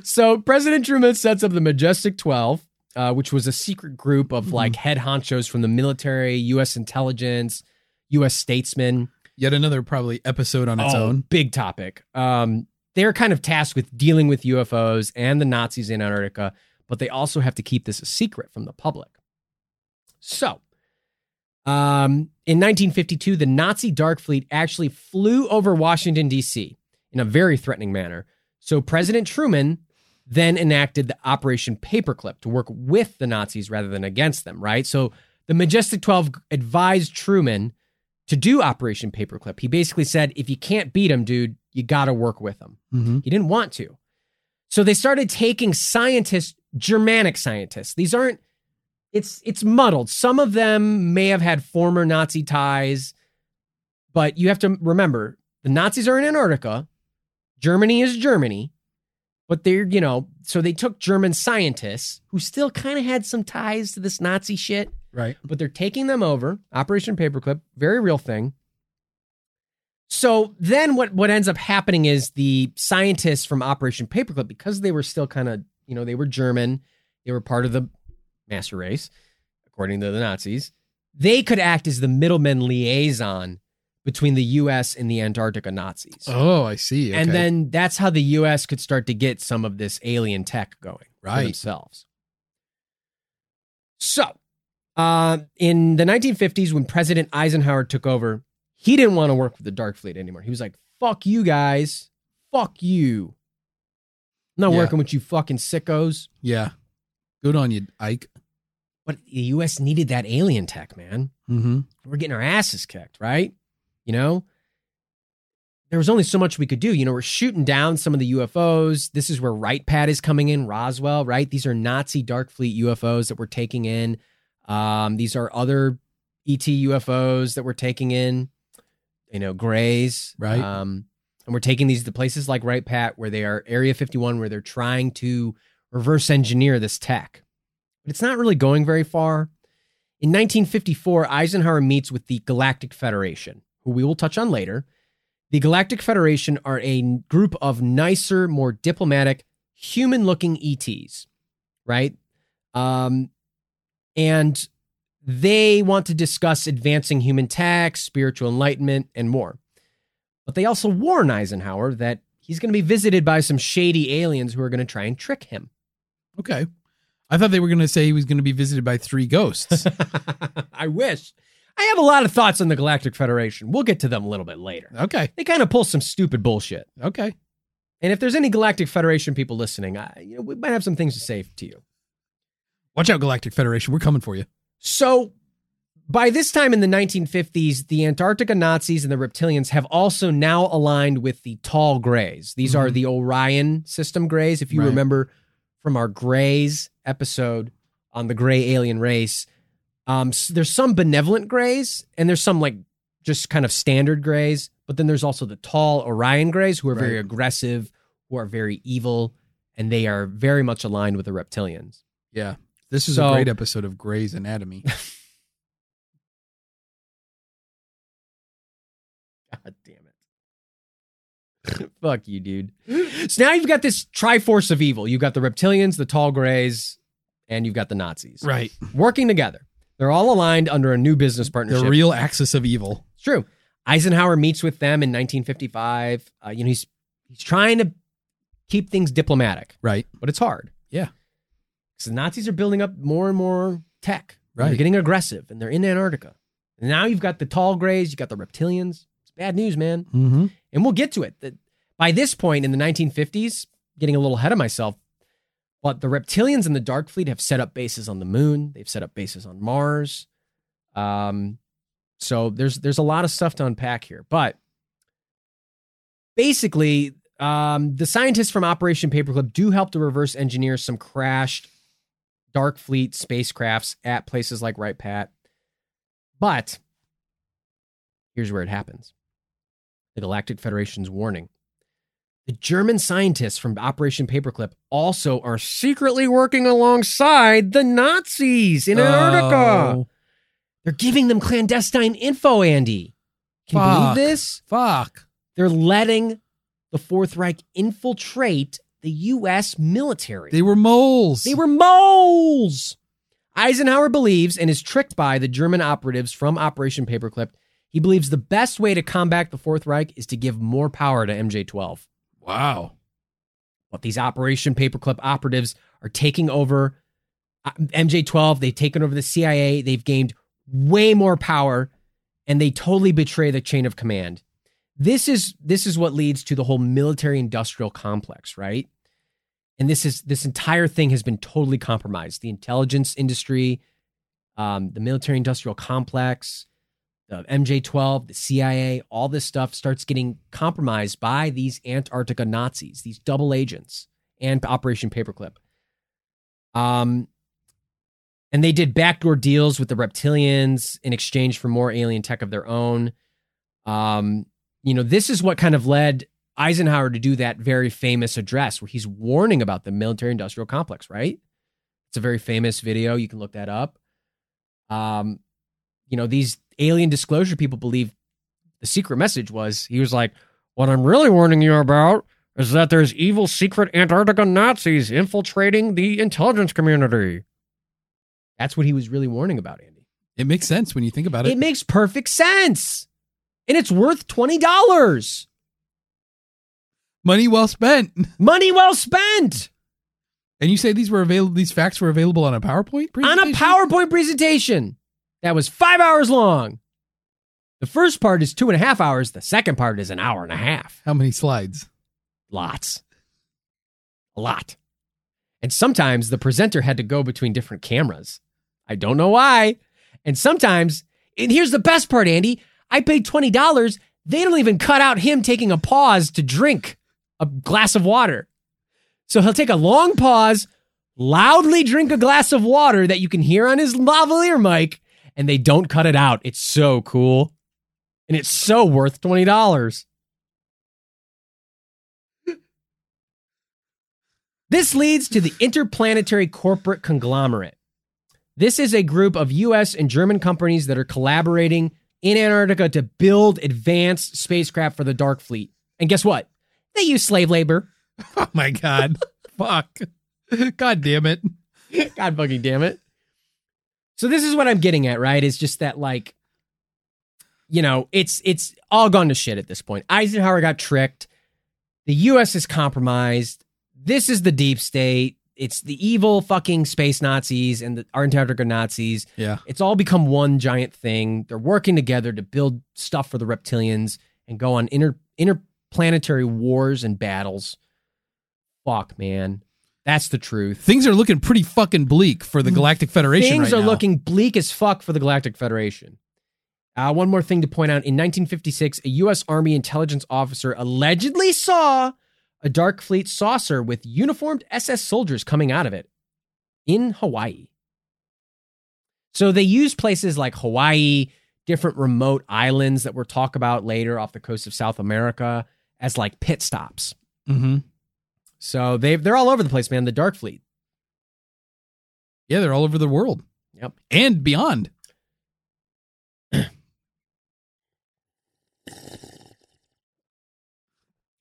So President Truman sets up the Majestic 12, uh, which was a secret group of like head honchos from the military, U.S. intelligence, U.S. statesmen. Yet another probably episode on its Oh, own. Big topic. Um, they're kind of tasked with dealing with UFOs and the Nazis in Antarctica, but they also have to keep this a secret from the public. So, um, in 1952, the Nazi Dark Fleet actually flew over Washington, D.C. in a very threatening manner. So, President Truman then enacted the Operation Paperclip to work with the Nazis rather than against them, right? So, the Majestic 12 advised Truman to do Operation Paperclip. He basically said, if you can't beat him, dude, you got to work with them. Mm-hmm. He didn't want to. So they started taking scientists, Germanic scientists. These aren't it's it's muddled. Some of them may have had former Nazi ties, but you have to remember the Nazis are in Antarctica. Germany is Germany. But they're, you know, so they took German scientists who still kind of had some ties to this Nazi shit Right. but they're taking them over. Operation Paperclip, very real thing. So then what what ends up happening is the scientists from Operation Paperclip, because they were still kind of, you know, they were German, they were part of the master race, according to the Nazis, they could act as the middleman liaison between the US and the Antarctica Nazis. Oh, I see. And then that's how the US could start to get some of this alien tech going for Right. themselves. So, uh, in the 1950s, when President Eisenhower took over, he didn't want to work with the Dark Fleet anymore. He was like, fuck you guys. Fuck you. I'm not Yeah. working with you fucking sickos. yeah. Good on you, Ike. But the US needed that alien tech, man. Mm-hmm. we're getting our asses kicked, right? You know, there was only so much we could do. You know, we're shooting down some of the UFOs. This is where Wright Pat is coming in, Roswell, right? These are Nazi Dark Fleet UFOs that we're taking in. Um, these are other ET UFOs that we're taking in, you know, Grays, Right. Um, and we're taking these to places like Wright Pat, where they are Area 51, where they're trying to reverse engineer this tech. But it's not really going very far. In 1954, Eisenhower meets with the Galactic Federation, who we will touch on later. The Galactic Federation are a group of nicer, more diplomatic, human looking ETs, right? Um, and they want to discuss advancing human tech, spiritual enlightenment, and more. But they also warn Eisenhower that he's going to be visited by some shady aliens who are going to try and trick him. Okay. I thought they were going to say he was going to be visited by three ghosts. I wish. I have a lot of thoughts on the Galactic Federation. We'll get to them a little bit later. okay. They kind of pull some stupid bullshit. Okay. And if there's any Galactic Federation people listening, I, you know, we might have some things to say to you. Watch out, Galactic Federation. We're coming for you. So, by this time in the 1950s, the Antarctica Nazis and the reptilians have also now aligned with the tall grays. These are Mhm. the Orion system grays. If you Right. remember from our grays episode on the gray alien race, um, s- there's some benevolent grays and there's some like just kind of standard grays. But then there's also the tall Orion grays who are very aggressive, who are very evil, and they are very much aligned with the reptilians. Yeah. This is So- a great episode of Grey's Anatomy. God damn it. Fuck you, dude. So now you've got this triforce of evil. You've got the reptilians, the tall grays, and you've got the Nazis right. working together. They're all aligned under a new business partnership. The real axis of evil. it's true. Eisenhower meets with them in 1955. Uh, you know, he's he's trying to keep things diplomatic, Right. but it's hard. Yeah. Because the Nazis are building up more and more tech. They're getting aggressive, and they're in Antarctica. And now you've got the tall grays, you've got the reptilians. It's bad news, man. Mm-hmm. And we'll get to it. The- by this point in the 1950s, getting a little ahead of myself, but the reptilians and the Dark Fleet have set up bases on the moon. They've set up bases on Mars. Um, so there's there's a lot of stuff to unpack here. But basically, um, the scientists from Operation Paperclip do help to reverse engineer some crashed Dark Fleet spacecrafts at places like Wright Pat. But here's where it happens the Galactic Federation's warning. The German scientists from Operation Paperclip also are secretly working alongside the Nazis in Antarctica. Oh, They're giving them clandestine info, Andy. Can you believe this? fuck. They're letting the Fourth Reich infiltrate the U.S. military. They were moles. They were moles. Eisenhower believes and is tricked by the German operatives from Operation Paperclip. He believes the best way to combat the Fourth Reich is to give more power to MJ 12. Wow. But these Operation Paperclip operatives are taking over uh, MJ 12. They've taken over the CIA. They've gained way more power and they totally betray the chain of command. This is this is what leads to the whole military industrial complex, right? And this is this entire thing has been totally compromised. The intelligence industry, um, the military industrial complex, the MJ12, the CIA, all this stuff starts getting compromised by these Antarctica Nazis, these double agents, and Operation Paperclip. Um, and they did backdoor deals with the reptilians in exchange for more alien tech of their own. Um, you know, this is what kind of led Eisenhower to do that very famous address where he's warning about the military industrial complex, right? It's a very famous video. You can look that up. Um, you know, these alien disclosure people believe the secret message was he was like, What I'm really warning you about is that there's evil secret Antarctica Nazis infiltrating the intelligence community. That's what he was really warning about, Andy. It makes sense when you think about it. It makes perfect sense. And it's worth $20. Money well spent. Money well spent And you say these were available. These facts were available on a PowerPoint on a? PowerPoint presentation that was five hours long. The first part is two and a half hours. The second part is an hour and a half. How many slides? Lots. A lot. And sometimes the presenter had to go between different cameras. I don't know why. And sometimes, and here's the best part, Andy I paid $20. They don't even cut out him taking a pause to drink a glass of water. So he'll take a long pause, loudly drink a glass of water that you can hear on his lavalier mic, and they don't cut it out. It's so cool. And it's so worth $20. This leads to the Interplanetary Corporate Conglomerate. This is a group of US and German companies that are collaborating in Antarctica to build advanced spacecraft for the Dark Fleet. And guess what? They use slave labor. Oh my god! Fuck! God damn it! God fucking damn it. So this is what I'm getting at, right? Is just that like you know, it's it's all gone to shit at this point. Eisenhower got tricked. The US is compromised. This is the deep state. It's the evil fucking space Nazis and the Antarctica Nazis. Yeah. It's all become one giant thing. They're working together to build stuff for the reptilians and go on inter inter interplanetary wars and battles. Fuck, man. That's the truth. Things are looking pretty fucking bleak for the Galactic Federation. Things right are now. looking bleak as fuck for the Galactic Federation. Uh, one more thing to point out. In 1956, a U.S. Army intelligence officer allegedly saw a Dark Fleet saucer with uniformed SS soldiers coming out of it in Hawaii. So they use places like Hawaii, different remote islands that we'll talk about later off the coast of South America as like pit stops. Mhm. So they they're all over the place, man. The Dark Fleet. Yeah, they're all over the world. Yep. And beyond.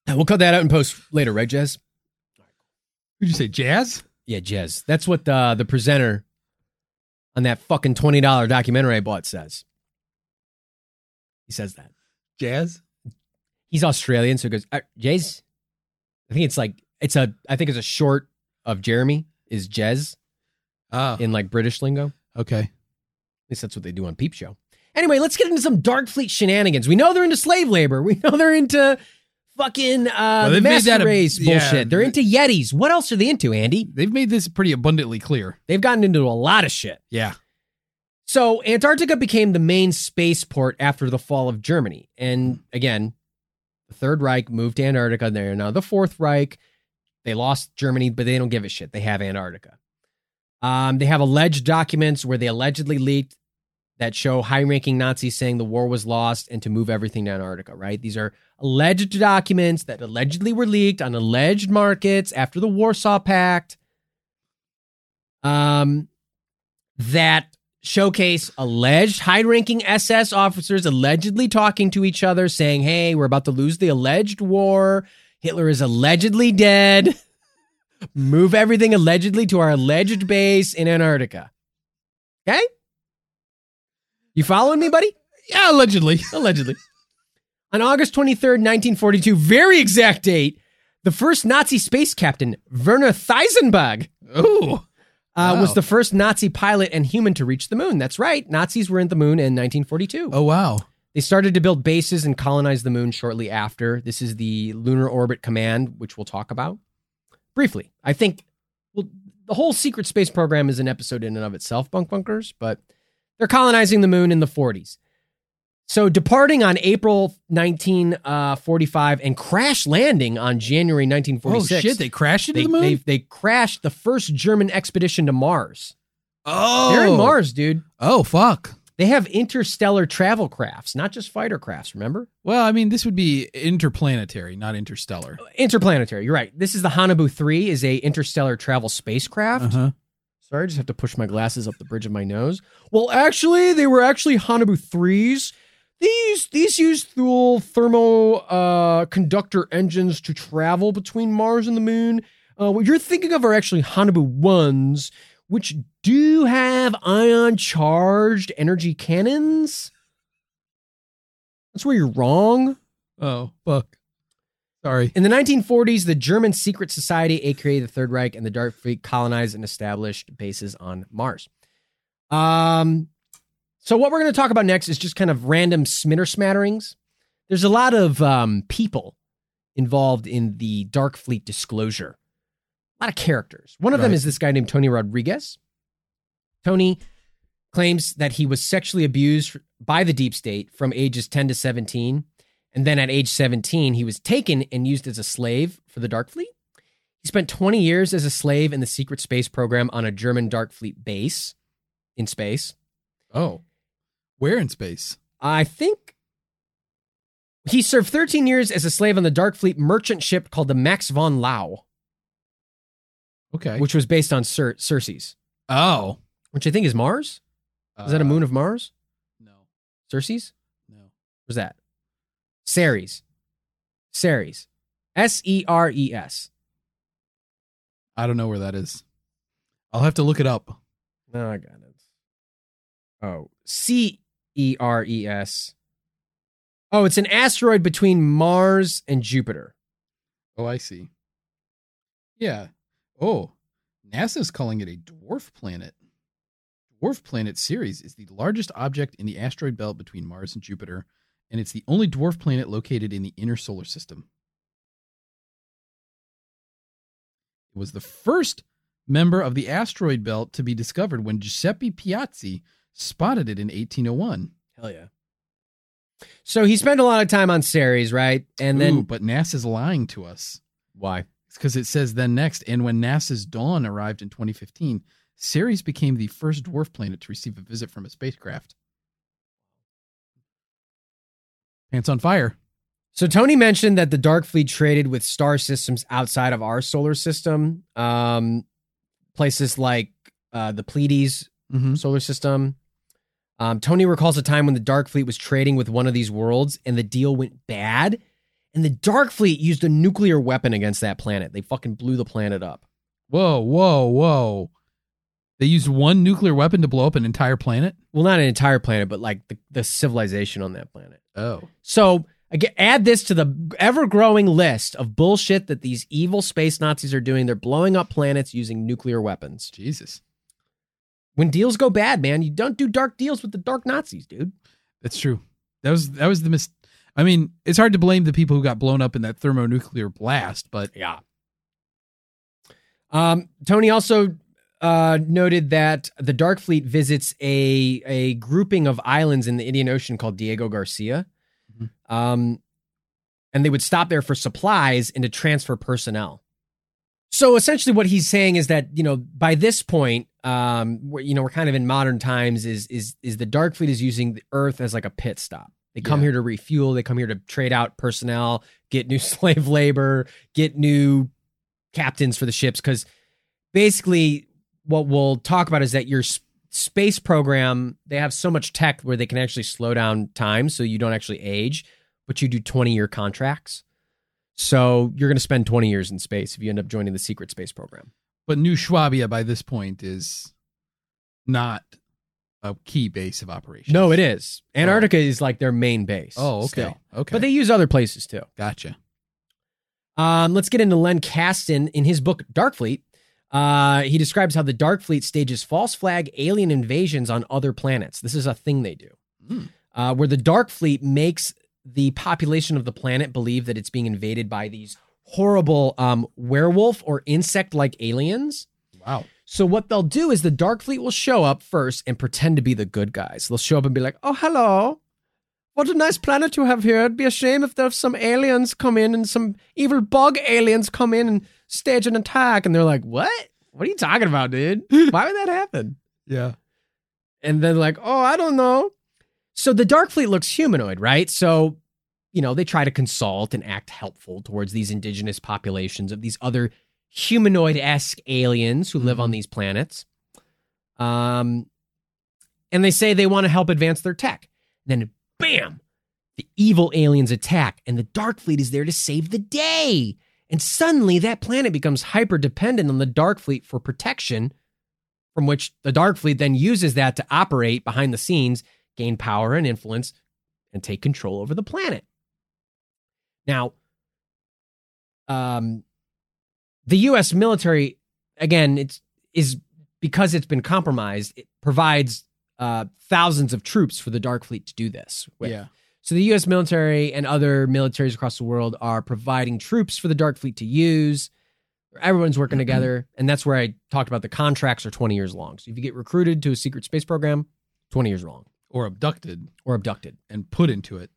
We'll cut that out and post later, right, Jazz? Who'd you say, Jazz? Yeah, jazz. That's what uh, the presenter on that fucking twenty dollar documentary I bought says. He says that. Jazz. He's Australian, so he goes, uh, Jez. I think it's like it's a. I think it's a short of Jeremy is Jez Oh, in like British lingo. Okay. At least that's what they do on Peep Show. Anyway, let's get into some Dark Fleet shenanigans. We know they're into slave labor. We know they're into fucking uh, made master a- race yeah. bullshit. They're into Yetis. What else are they into, Andy? They've made this pretty abundantly clear. They've gotten into a lot of shit. Yeah. So Antarctica became the main spaceport after the fall of Germany. And again, the Third Reich moved to Antarctica. They're now the Fourth Reich. They lost Germany, but they don't give a shit. They have Antarctica. Um, they have alleged documents where they allegedly leaked that show high-ranking Nazis saying the war was lost and to move everything to Antarctica. Right? These are alleged documents that allegedly were leaked on alleged markets after the Warsaw Pact. Um, that showcase alleged high-ranking SS officers allegedly talking to each other, saying, "Hey, we're about to lose the alleged war. Hitler is allegedly dead. Move everything allegedly to our alleged base in Antarctica." Okay, you following me, buddy? Yeah, allegedly. Allegedly. On August 23rd, 1942, very exact date, the first Nazi space captain, Werner Theisenberg, Ooh. Uh, Wow. was the first Nazi pilot and human to reach the moon. That's right. Nazis were in the moon in 1942. Oh, wow. They started to build bases and colonize the moon shortly after. This is the Lunar Orbit Command, which we'll talk about briefly. I think well, the whole secret space program is an episode in and of itself, bunk bunkers, but they're colonizing the moon in the 40s. So, departing on April 1945 and crash landing on January 1946. Oh, 1946. shit. They crashed into they, the moon? they, they crashed the first German expedition to Mars. oh. They're in Mars, dude. Oh, fuck. They have interstellar travel crafts, not just fighter crafts, remember? Well, I mean, this would be interplanetary, not interstellar. Interplanetary, you're right. This is the Haunebu 3 is a interstellar travel spacecraft. Uh-huh. Sorry, I just have to push my glasses up the bridge of my nose. Well, actually, they were actually Haunebu 3s. These these use dual thermo uh, conductor engines to travel between Mars and the Moon. Uh, what you're thinking of are actually Haunebu 1s, which do have ion charged energy cannons. That's where you're wrong. Oh, fuck. Sorry. In the 1940s, the German secret society, aka the Third Reich, and the Dark Fleet colonized and established bases on Mars. Um, so what we're going to talk about next is just kind of random smitter smatterings. There's a lot of um, people involved in the Dark Fleet disclosure. A lot of characters. One of them is this guy named Tony Rodriguez. Tony claims that he was sexually abused by the deep state from ages 10 to 17. And then at age 17, he was taken and used as a slave for the Dark Fleet. He spent 20 years as a slave in the secret space program on a German Dark Fleet base in space. Oh. Where in space? I think he served 13 years as a slave on the Dark Fleet merchant ship called the Max von Laue, Okay. which was based on Cer- Circe's, oh. which I think is Mars. Is that a Uh, moon of Mars? No. Circe's? No. What's that? Ceres. Ceres. S E R E S. I don't know where that is. I'll have to look it up. No, I got it. Oh, C E R E S. Oh, it's an asteroid between Mars and Jupiter. Oh, I see. Yeah. Oh, NASA's calling it a dwarf planet. Dwarf planet Ceres is the largest object in the asteroid belt between Mars and Jupiter, and it's the only dwarf planet located in the inner solar system. It was the first member of the asteroid belt to be discovered when Giuseppe Piazzi spotted it in 1801. Hell yeah. So he spent a lot of time on Ceres, right? And then Ooh, but NASA's lying to us. why? It's because it says then next, and when NASA's Dawn arrived in 2015, Ceres became the first dwarf planet to receive a visit from a spacecraft. Pants on fire. So Tony mentioned that the Dark Fleet traded with star systems outside of our solar system, um, places like uh, the Pleiades Mm-hmm. solar system. Um, Tony recalls a time when the Dark Fleet was trading with one of these worlds, and the deal went bad. And the Dark Fleet used a nuclear weapon against that planet. They fucking blew the planet up. Whoa, whoa, whoa. They used one nuclear weapon to blow up an entire planet? Well, not an entire planet, but like the, the civilization on that planet. Oh. So again, add this to the ever growing list of bullshit that these evil space Nazis are doing. They're blowing up planets using nuclear weapons. Jesus. When deals go bad, man, you don't do dark deals with the dark Nazis, dude. That's true. That was that was the mis I mean, it's hard to blame the people who got blown up in that thermonuclear blast, but Yeah. Um, Tony also uh, noted that the Dark Fleet visits a a grouping of islands in the Indian Ocean called Diego Garcia, Mhm. um, and they would stop there for supplies and to transfer personnel. So essentially, what he's saying is that you know by this point, um, we're, you know we're kind of in modern times. Is is is the Dark Fleet is using the Earth as like a pit stop. They come Yeah. here to refuel. They come here to trade out personnel, get new slave labor, get new captains for the ships. Because basically, what we'll talk about is that your s- space program they have so much tech where they can actually slow down time, so you don't actually age, but you do twenty year contracts. So you're going to spend 20 years in space if you end up joining the secret space program. but New Schwabia by this point is not a key base of operations. No, it is. Antarctica is like their main base. Oh, okay. still. Okay. But they use other places too. gotcha. Um, let's get into Len Kasten in his book Dark Fleet. Uh, he describes how the Dark Fleet stages false flag alien invasions on other planets. This is a thing they do, Mm. uh, where the Dark Fleet makes the population of the planet believe that it's being invaded by these horrible um, werewolf or insect-like aliens. Wow. So what they'll do is the Dark Fleet will show up first and pretend to be the good guys. They'll show up and be like, "Oh, hello. What a nice planet you have here. It'd be a shame if there's some aliens come in and some evil bug aliens come in and stage an attack." And they're like, "What? What are you talking about, dude? Why would that happen?" Yeah. And then like, "Oh, I don't know." So the Dark Fleet looks humanoid, right? So, you know, they try to consult and act helpful towards these indigenous populations of these other humanoid-esque aliens who live on these planets. Um and they say they want to help advance their tech. Then bam, the evil aliens attack and the Dark Fleet is there to save the day. And suddenly that planet becomes hyper dependent on the Dark Fleet for protection from which the Dark Fleet then uses that to operate behind the scenes, gain power and influence, and take control over the planet. Now, um, the U.S. military, again, it's is because it's been compromised. It provides uh, thousands of troops for the Dark Fleet to do this. with. Yeah. So the U.S. military and other militaries across the world are providing troops for the Dark Fleet to use. Everyone's working together, and that's where I talked about the contracts are 20 years long. So if you get recruited to a secret space program, 20 years long, Or abducted or abducted. and put into it.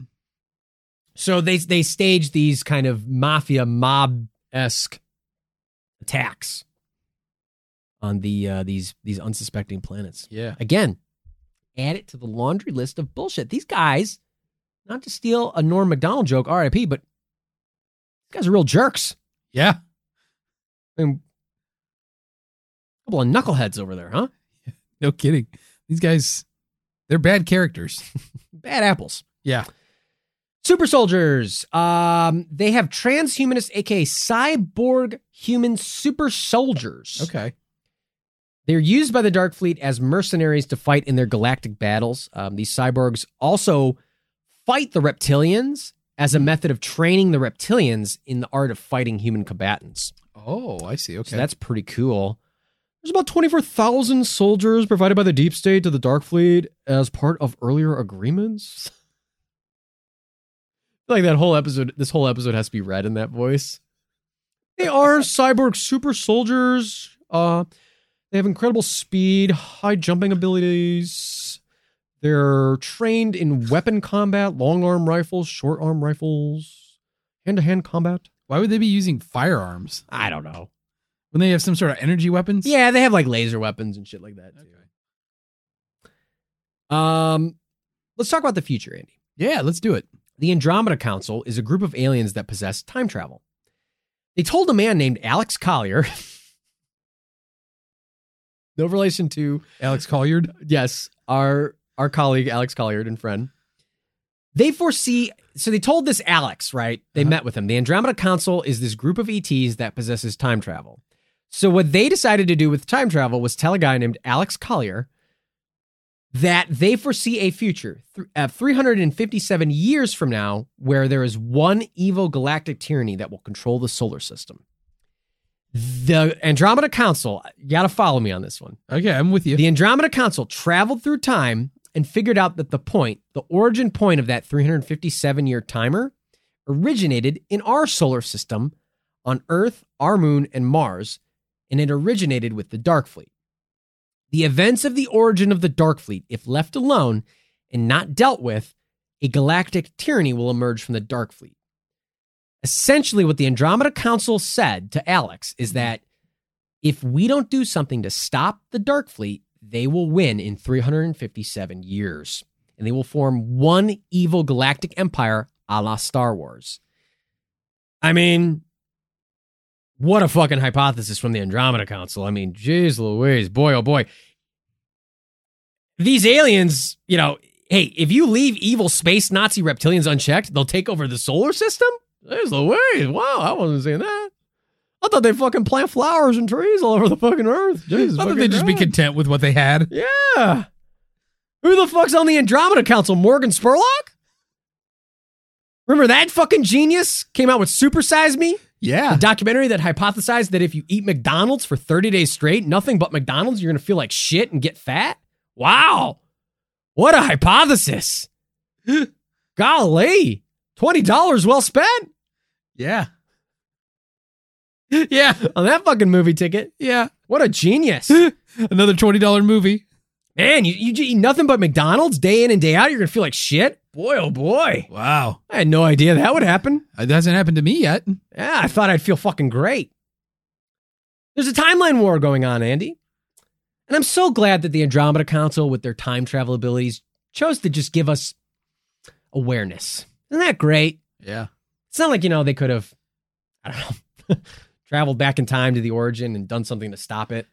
So they they stage these kind of mafia mob esque attacks on the uh, these these unsuspecting planets. Yeah. Again, add it to the laundry list of bullshit. These guys, not to steal a Norm Macdonald joke, R.I.P., but these guys are real jerks. Yeah. I mean, a couple of knuckleheads over there, huh? No kidding. These guys, they're bad characters. Bad apples. Yeah. Super soldiers. Um, they have transhumanist, aka cyborg human super soldiers. Okay. They're used by the Dark Fleet as mercenaries to fight in their galactic battles. Um, these cyborgs also fight the reptilians as a method of training the reptilians in the art of fighting human combatants. Oh, I see. Okay. So that's pretty cool. There's about 24,000 soldiers provided by the Deep State to the Dark Fleet as part of earlier agreements. Like that whole episode, this whole episode has to be read in that voice. They are cyborg super soldiers. Uh, they have incredible speed, high jumping abilities. They're trained in weapon combat, long arm rifles, short arm rifles, hand to hand combat. Why would they be using firearms I don't know. When they have some sort of energy weapons? Yeah, they have like laser weapons and shit like that too. Um, let's talk about the future, Andy. Yeah, let's do it. The Andromeda Council is a group of aliens that possess time travel. They told a man named Alex Collier, no relation to Alex Colliard. yes, our our colleague Alex Colliard and friend. They foresee so they told this Alex, right? They Uh-huh. met with him. The Andromeda Council is this group of ETs that possesses time travel. So what they decided to do with time travel was tell a guy named Alex Collier that they foresee a future th- uh, 357 years from now where there is one evil galactic tyranny that will control the solar system. The Andromeda Council, you got to follow me on this one. Okay, I'm with you. The Andromeda Council traveled through time and figured out that the point, the origin point of that 357 year timer, originated in our solar system on Earth, our moon, and Mars, and it originated with the Dark Fleet. The events of the origin of the Dark Fleet, if left alone and not dealt with, a galactic tyranny will emerge from the Dark Fleet. Essentially, what the Andromeda Council said to Alex is mm-hmm. that if we don't do something to stop the Dark Fleet, they will win in 357 years. And they will form one evil galactic empire a la Star Wars. I mean, what a fucking hypothesis from the Andromeda Council. I mean, jeez Louise, boy, oh boy. These aliens, you know, hey, if you leave evil space Nazi reptilians unchecked, they'll take over the solar system? Jeez Louise. Wow, I wasn't seeing that. I thought they fucking plant flowers and trees all over the fucking earth. Jesus I thought they'd just be content with what they had. Yeah. Who the fuck's on the Andromeda Council? Morgan Spurlock? Remember that fucking genius came out with Super Size Me? Yeah. A documentary that hypothesized that if you eat McDonald's for 30 days straight, nothing but McDonald's, you're going to feel like shit and get fat? Wow. What a hypothesis. Golly. $20 well spent Yeah. yeah. on that fucking movie ticket. Yeah. What a genius. Another $20 movie. Man, you, you eat nothing but McDonald's day in and day out. You're going to feel like shit. Boy, oh boy. Wow. I had no idea that would happen. It hasn't happened to me yet. Yeah, I thought I'd feel fucking great. There's a timeline war going on, Andy. And I'm so glad that the Andromeda Council, with their time travel abilities, chose to just give us awareness. Isn't that great? Yeah. It's not like, you know, they could have, I don't know, traveled back in time to the origin and done something to stop it.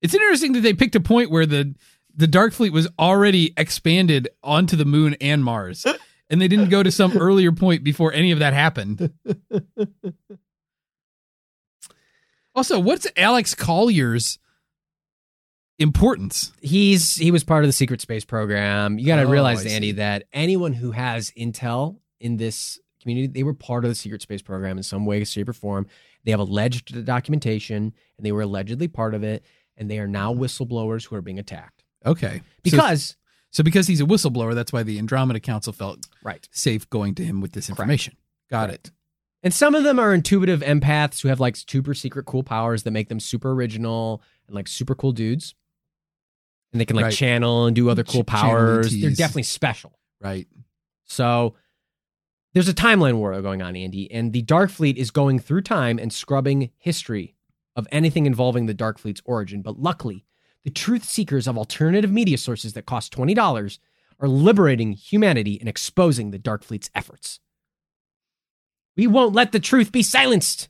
It's interesting that they picked a point where the the Dark Fleet was already expanded onto the moon and Mars. And they didn't go to some earlier point before any of that happened. Also, what's Alex Collier's importance? He's he was part of the secret space program. You got to Oh, realize, I Andy, see. that anyone who has intel in this community, they were part of the secret space program in some way, shape, or form. They have alleged documentation, and they were allegedly part of it, and they are now whistleblowers who are being attacked Okay. Because so, because he's a whistleblower, that's why the Andromeda Council felt right. safe going to him with this information. Got Right. it. And some of them are intuitive empaths who have like super secret cool powers that make them super original and like super cool dudes. And they can like Right. channel and do other cool Ch- powers. They're definitely special. Right. So there's a timeline war going on, Andy, and the Dark Fleet is going through time and scrubbing history of anything involving the Dark Fleet's origin. But luckily, the truth seekers of alternative media sources that cost $20 are liberating humanity and exposing the Dark Fleet's efforts. We won't let the truth be silenced.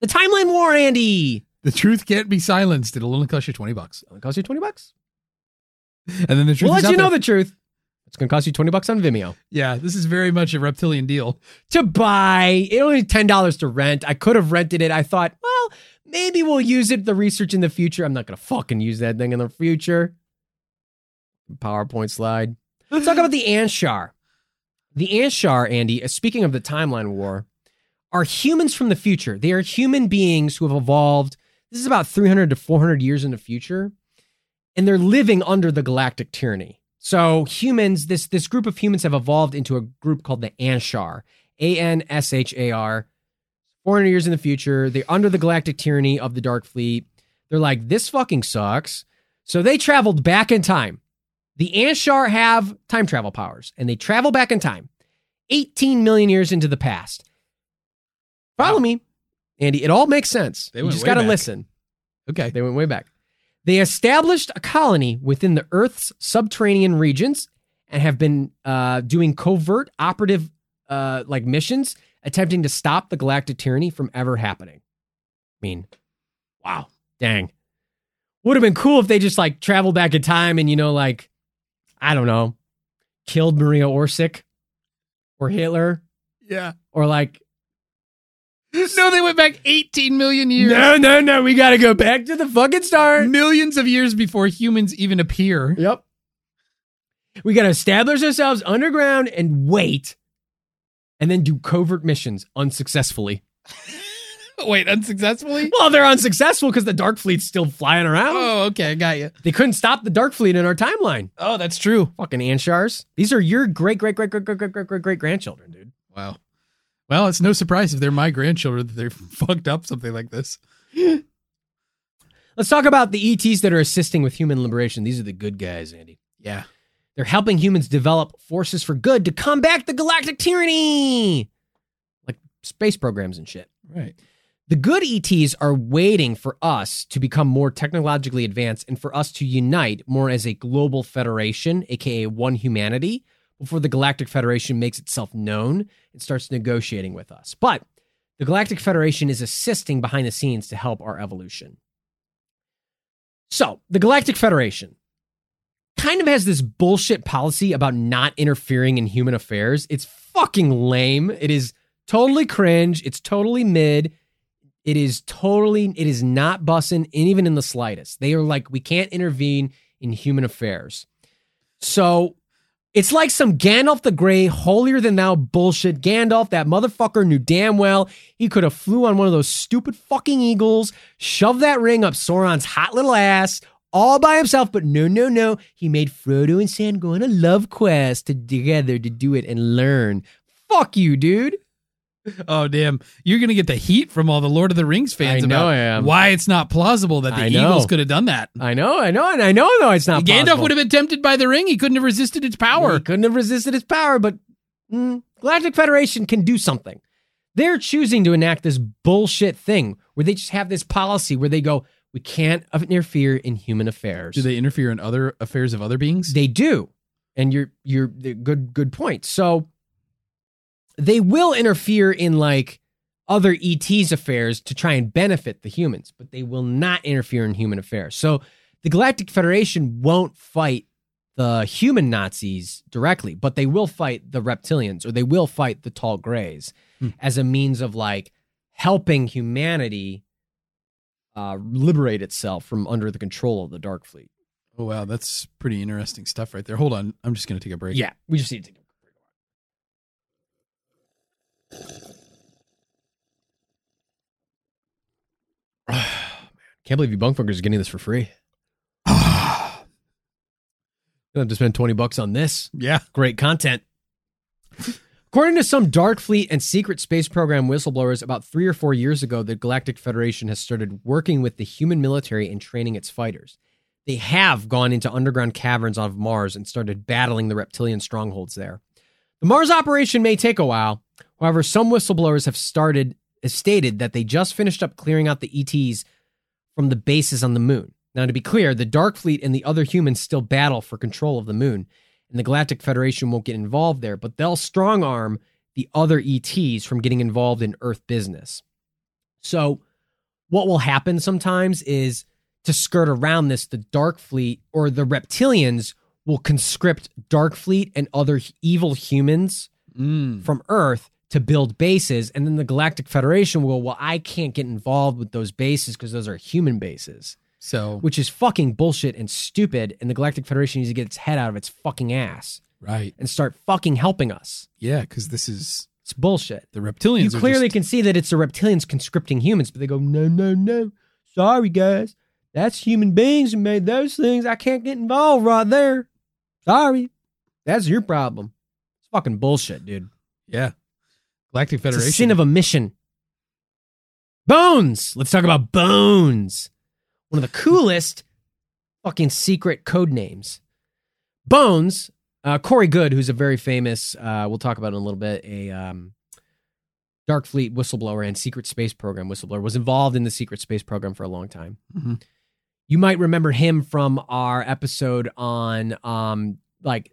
The timeline war, Andy. The truth can't be silenced. It'll only cost you 20 bucks. It'll only cost you 20 bucks. And then the truth We'll let you know there. the truth. It's going to cost you 20 bucks on Vimeo. Yeah, this is very much a reptilian deal. to buy. It only ten dollars to rent. I could have rented it. I thought, well, maybe we'll use it the research in the future. I'm not gonna fucking use that thing in the future. PowerPoint slide. Let's talk about the Anshar. The Anshar, Andy. uh, Speaking of the timeline war, are humans from the future. They are human beings who have evolved. This is about 300 to 400 years in the future, and they're living under the galactic tyranny. So humans, this this group of humans have evolved into a group called the Anshar. A N S H A R. 400 years in the future, they're under the galactic tyranny of the Dark Fleet. They're like, this fucking sucks. So they traveled back in time. The Anshar have time travel powers, and they travel back in time 18 million years into the past. Follow Wow. me, Andy. It all makes sense. They you just got to listen. Okay. They went way back. They established a colony within the Earth's subterranean regions and have been uh, doing covert operative uh, like missions, attempting to stop the galactic tyranny from ever happening. I mean, wow, dang. Would have been cool if they just like traveled back in time and you know, like, I don't know, killed Maria Orsic or Hitler Yeah. or like No, they went back 18 million years. no, no, no, we got to go back to the fucking start. Millions of years before humans even appear. Yep. We got to establish ourselves underground and wait, and then do covert missions unsuccessfully. Wait, unsuccessfully? Well, they're unsuccessful because the Dark Fleet's still flying around. Oh, okay, got you. They couldn't stop the Dark Fleet in our timeline. Oh, that's true. Fucking Anshars. These are your great, great, great, great, great, great, great, great, great grandchildren, dude. Wow. Well, it's no surprise if they're my grandchildren that they're fucked up something like this. Let's talk about the ETs that are assisting with human liberation. These are the good guys, Andy. Yeah. They're helping humans develop forces for good to combat the galactic tyranny, like space programs and shit. Right. The good ETs are waiting for us to become more technologically advanced and for us to unite more as a global federation, aka one humanity, before the Galactic Federation makes itself known and starts negotiating with us. But the Galactic Federation is assisting behind the scenes to help our evolution. So, the Galactic Federation kind of has this bullshit policy about not interfering in human affairs. It's fucking lame. It is totally cringe. It's totally mid. It is totally, it is not bussing, even in the slightest. They are like, we can't intervene in human affairs. So it's like some Gandalf the Grey, holier than thou bullshit. Gandalf, that motherfucker knew damn well he could have flew on one of those stupid fucking eagles, shoved that ring up Sauron's hot little ass, all by himself. But no, no, no. He made Frodo and Sam go on a love quest together to do it and learn. Fuck you, dude. Oh damn! You're gonna get the heat from all the Lord of the Rings fans I know about I am. why it's not plausible that the I know. Eagles could have done that. I know, I know, and I know, no, it's not. Gandalf possible. would have been tempted by the ring. He couldn't have resisted its power. He couldn't have resisted its power, but mm, Galactic Federation can do something. They're choosing to enact this bullshit thing where they just have this policy where they go, we can't interfere in human affairs. Do they interfere in other affairs of other beings? They do, and you're you're good good point. So they will interfere in like other ETs affairs to try and benefit the humans, but they will not interfere in human affairs. So the Galactic Federation won't fight the human Nazis directly, but they will fight the reptilians or they will fight the tall grays Hmm. as a means of like helping humanity uh, liberate itself from under the control of the Dark Fleet. oh wow, that's pretty interesting stuff right there. Hold on, I'm just gonna take a break. Yeah, we just need to take a break. Can't believe you bunkfuckers are getting this for free. You'll have to spend 20 bucks on this. yeah. Great content. According to some Dark Fleet and Secret Space Program whistleblowers, about three or four years ago, the Galactic Federation has started working with the human military and training its fighters. They have gone into underground caverns of Mars and started battling the reptilian strongholds there. The Mars operation may take a while. However, some whistleblowers have started stated that they just finished up clearing out the ETs from the bases on the moon. Now, to be clear, the Dark Fleet and the other humans still battle for control of the moon, and the Galactic Federation won't get involved there, but they'll strong arm the other ETs from getting involved in Earth business. So, what will happen sometimes is to skirt around this, the Dark Fleet or the reptilians will conscript Dark Fleet and other evil humans Mm. from Earth to build bases, and then the Galactic Federation will, go, well, I can't get involved with those bases because those are human bases, So which is fucking bullshit and stupid. And the Galactic Federation needs to get its head out of its fucking ass right, and start fucking helping us. yeah, because this is It's bullshit. the reptilians. You clearly just- can see that it's the reptilians conscripting humans, but they go, no, no, no. Sorry, guys. That's human beings who made those things. I can't get involved right there. Sorry. That's your problem. It's fucking bullshit, dude. yeah, Galactic Federation. a sin of omission. Bones. Let's talk about Bones. One of the coolest fucking secret code names. Bones. Uh, Corey Goode, who's a very famous, uh, we'll talk about in a little bit, a um, Dark Fleet whistleblower and Secret Space Program whistleblower, was involved in the Secret Space Program for a long time. Mhm. You might remember him from our episode on um, like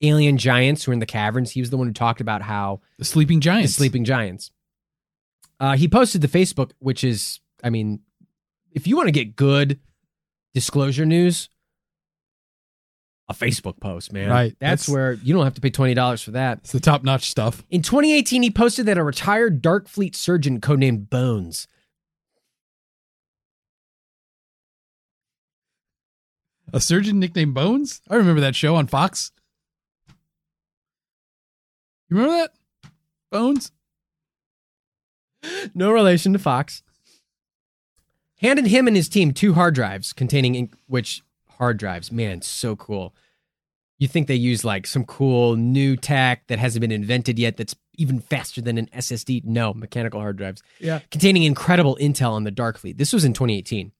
alien giants who are in the caverns. He was the one who talked about how the sleeping giants, the. Sleeping Giants. Uh, he posted to Facebook, which is, I mean, if you want to get good disclosure news, a Facebook post, man. Right. That's, That's- where you don't have to pay twenty dollars for that. It's the top notch stuff. In 2018, he posted that a retired Dark Fleet surgeon codenamed Bones A surgeon nicknamed Bones. I remember that show on Fox. You remember that? Bones? no relation to Fox. Handed him and his team two hard drives containing in- which hard drives, man, so cool. You think they use like some cool new tech that hasn't been invented yet that's even faster than an SSD? No, mechanical hard drives. Yeah. Containing incredible intel on the Dark Fleet. This was in 2018.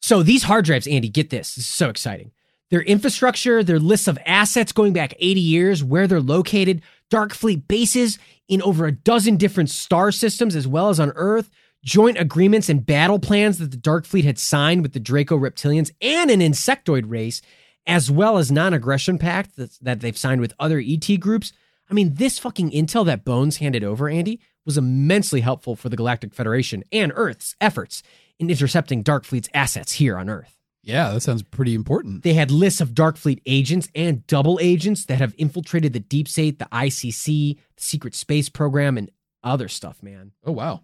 So these hard drives, Andy, get this. This is so exciting. Their infrastructure, their lists of assets going back 80 years, where they're located, Dark Fleet bases in over a dozen different star systems as well as on Earth, joint agreements and battle plans that the Dark Fleet had signed with the Draco reptilians and an insectoid race, as well as non aggression pact that, that they've signed with other ET groups. I mean, this fucking intel that Bones handed over, Andy, was immensely helpful for the Galactic Federation and Earth's efforts in intercepting Dark Fleet's assets here on Earth. Yeah, that sounds pretty important. They had lists of Dark Fleet agents and double agents that have infiltrated the Deep State, the ICC, the Secret Space Program, and other stuff, man. Oh, wow.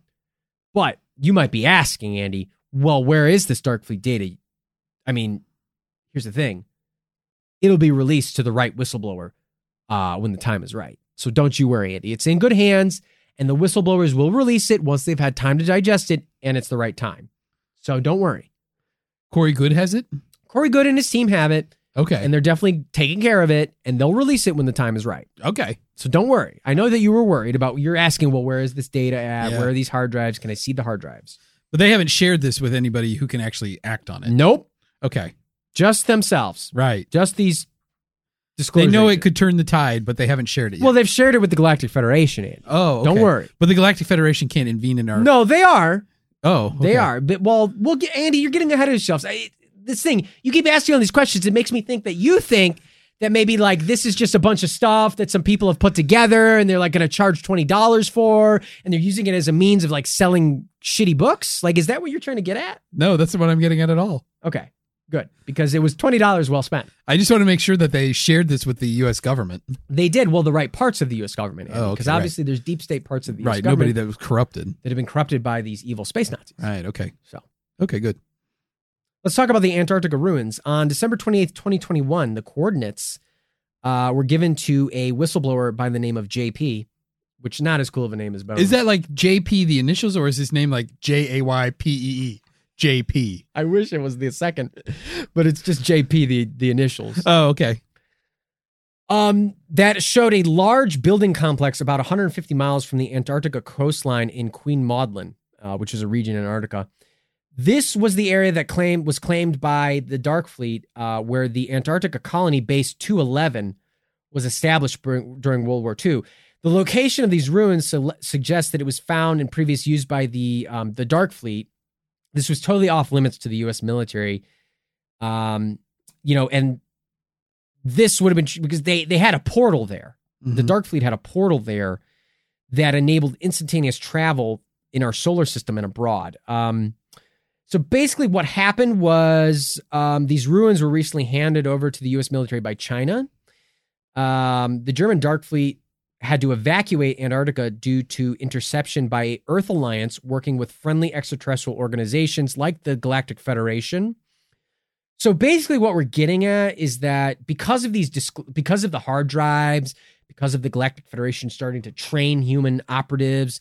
But you might be asking, Andy, well, where is this Dark Fleet data? I mean, here's the thing it'll be released to the right whistleblower uh, when the time is right. So don't you worry, Andy. It's in good hands, and the whistleblowers will release it once they've had time to digest it and it's the right time. So don't worry. Corey Goode has it? Corey Goode and his team have it, Okay. and they're definitely taking care of it, and they'll release it when the time is right. okay. So don't worry. I know that you were worried about, you're asking, well, where is this data at? Yeah. Where are these hard drives? Can I see the hard drives? But they haven't shared this with anybody who can actually act on it. Nope. Okay. Just themselves. Right. Just these disclosures. They know it could turn the tide, but they haven't shared it yet. Well, they've shared it with the Galactic Federation, Andy. oh, okay. Don't worry. But the Galactic Federation can't intervene in our. No, they are. Oh, They are. But well, we'll get Andy. You're getting ahead of yourselves. I, this thing you keep asking all these questions. It makes me think that you think that maybe like this is just a bunch of stuff that some people have put together and they're like going to charge twenty dollars for, and they're using it as a means of like selling shitty books. Like, is that what you're trying to get at? No, that's what I'm getting at at all. Okay, good because it was twenty dollars well spent. I just want to make sure that they shared this with the U.S. government. They did well the right parts of the U.S. government, Oh, okay, because right. obviously there's deep state parts of the U.S. Right. government Nobody that was corrupted. that have been corrupted by these evil space Nazis. Right. Okay. So. Okay. Good. Let's talk about the Antarctica ruins. On December 28th, 2021, the coordinates uh, were given to a whistleblower by the name of JP, which is not as cool of a name as Bones. Is that like JP the initials, or is his name like J A Y P E E? JP. I wish it was the second, but it's just JP, the, the initials. Oh, okay. Um, that showed a large building complex about 150 miles from the Antarctica coastline in Queen Maud Land, uh, which is a region in Antarctica. This was the area that claimed was claimed by the Dark Fleet, uh, where the Antarctica colony base 211 was established during, during World War II. The location of these ruins su- suggests that it was found and previous used by the um, the Dark Fleet. This was totally off limits to the U.S. military, um, you know, and this would have been because they they had a portal there. The Mhm. Dark Fleet had a portal there that enabled instantaneous travel in our solar system and abroad. Um, so basically, what happened was um, these ruins were recently handed over to the U.S. military by China. Um, the German Dark Fleet had to evacuate Antarctica due to interception by Earth Alliance working with friendly extraterrestrial organizations like the Galactic Federation. So basically, what we're getting at is that because of these, disc- because of the hard drives, because of the Galactic Federation starting to train human operatives,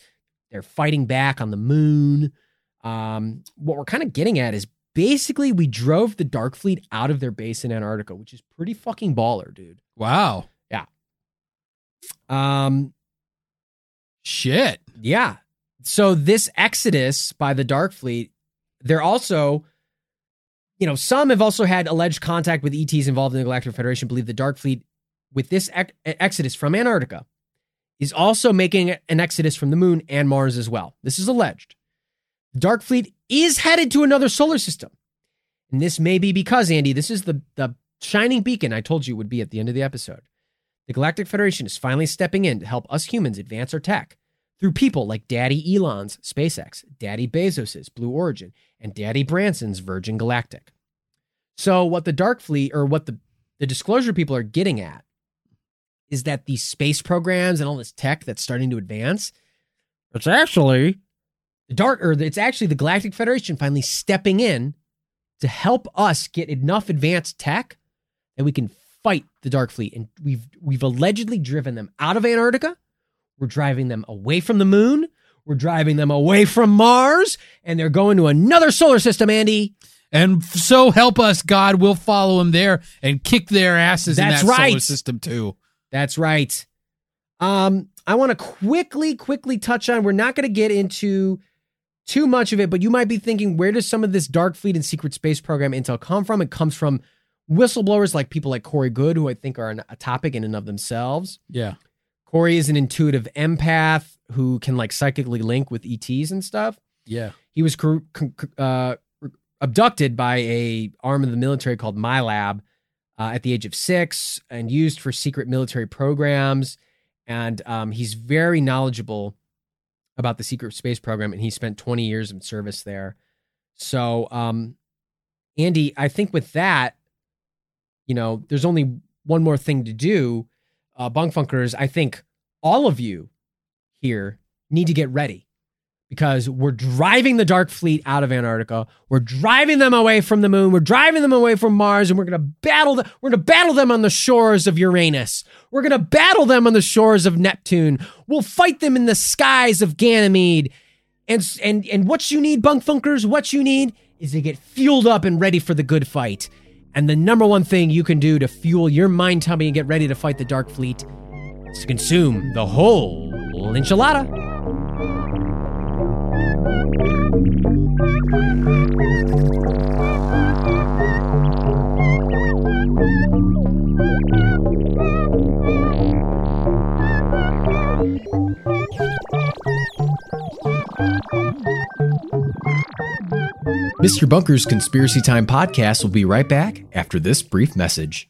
they're fighting back on the moon. Um, what we're kind of getting at is basically we drove the Dark Fleet out of their base in Antarctica, which is pretty fucking baller, dude. Wow. Yeah. Um, Shit. Yeah. So this exodus by the Dark Fleet, they're also, you know, some have also had alleged contact with ETs involved in the Galactic Federation. Believe the Dark Fleet, with this ex- exodus from Antarctica, is also making an exodus from the Moon and Mars as well. This is alleged. Dark Fleet is headed to another solar system, and this may be because Andy, this is the the shining beacon I told you would be at the end of the episode. The Galactic Federation is finally stepping in to help us humans advance our tech through people like Daddy Elon's SpaceX, Daddy Bezos's Blue Origin, and Daddy Branson's Virgin Galactic. So what the Dark Fleet or what the, the disclosure people are getting at is that these space programs and all this tech that's starting to advance, it's actually the dark or it's actually the Galactic Federation finally stepping in to help us get enough advanced tech that we can fight the Dark Fleet, and we've we've allegedly driven them out of Antarctica. We're driving them away from the moon. We're driving them away from Mars, and they're going to another solar system. Andy, And so help us, God, we'll follow them there and kick their asses That's in that solar right. system too. That's right. Um, I want to quickly, quickly touch on. We're not going to get into too much of it, but you might be thinking, where does some of this Dark Fleet and Secret Space Program intel come from? It comes from whistleblowers like people like Corey Goode, who I think are an, a topic in and of themselves. Yeah. Corey is an intuitive empath who can like psychically link with ETs and stuff. Yeah. He was uh, abducted by a arm of the military called MILAB uh, at the age of six and used for secret military programs. And um, he's very knowledgeable about the secret space program, and he spent 20 years in service there. So, um, Andy, I think with that, you know, there's only one more thing to do. Uh, Bunk Funkers, I think all of you here need to get ready because we're driving the Dark Fleet out of Antarctica. We're driving them away from the moon. We're driving them away from Mars, and we're gonna battle. The, we're gonna battle them on the shores of Uranus. We're gonna battle them on the shores of Neptune. We'll fight them in the skies of Ganymede. And and and what you need, Bunk Funkers, what you need is to get fueled up and ready for the good fight. And the number one thing you can do to fuel your mind tummy and get ready to fight the Dark Fleet is to consume the whole enchilada. Mr. Bunker's Conspiracy Time podcast will be right back after this brief message.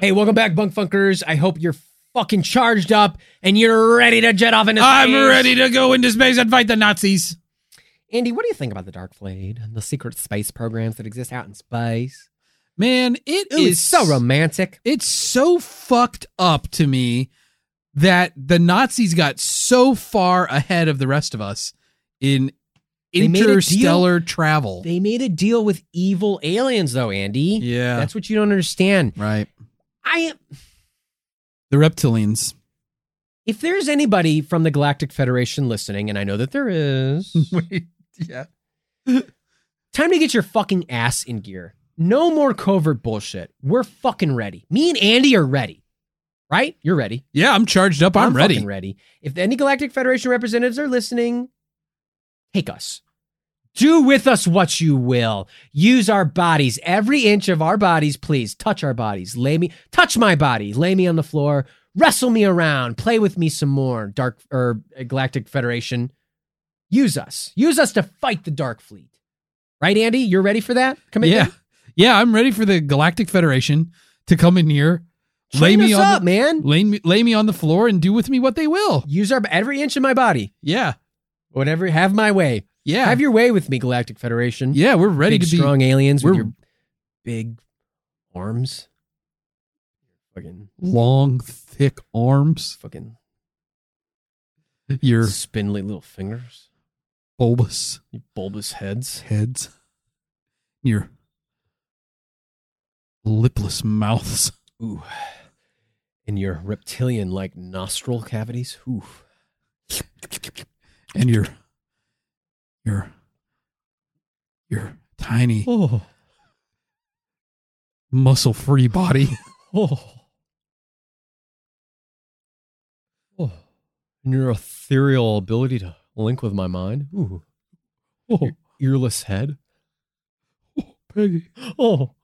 Hey, welcome back, Bunk Funkers. I hope you're fucking charged up and you're ready to jet off into space. I'm ready to go into space and fight the Nazis. Andy, what do you think about the Dark Fleet and the secret space programs that exist out in space? Man, it Ooh, is so romantic. It's so fucked up to me that the Nazis got so far ahead of the rest of us in They made a deal. interstellar travel. They made a deal with evil aliens, though, Andy. yeah. That's what you don't understand. right. I am The reptilians. if there's anybody from the Galactic Federation listening, and I know that there is, Wait. Yeah. time to get your fucking ass in gear. No more covert bullshit. We're fucking ready. Me and Andy are ready. Right? You're ready. Yeah, I'm charged up. I'm, ready. fucking ready. If any Galactic Federation representatives are listening, take us. Do with us what you will. Use our bodies, every inch of our bodies, please. Touch our bodies. Lay me, touch my body. Lay me on the floor. Wrestle me around. Play with me some more. Dark or uh, Galactic Federation. Use us. Use us to fight the Dark Fleet. Right, Andy? You're ready for that? Come in. Yeah. Yeah, I'm ready for the Galactic Federation to come in here, lay Train me on up, the, man. lay me lay me on the floor and do with me what they will. Use our every inch of my body. Yeah. Whatever. Have my way. Yeah. Have your way with me, Galactic Federation. yeah, we're ready big, to be strong aliens with your big arms. Fucking, long, thick arms. fucking Your spindly little fingers. bulbous You bulbous heads. heads, your lipless mouths. Ooh. And your reptilian like nostril cavities. Ooh. And your your your tiny Oh. muscle free body Oh. Oh. And your ethereal ability to link with my mind. Ooh. Oh. Your earless head. Oh, Peggy. Oh.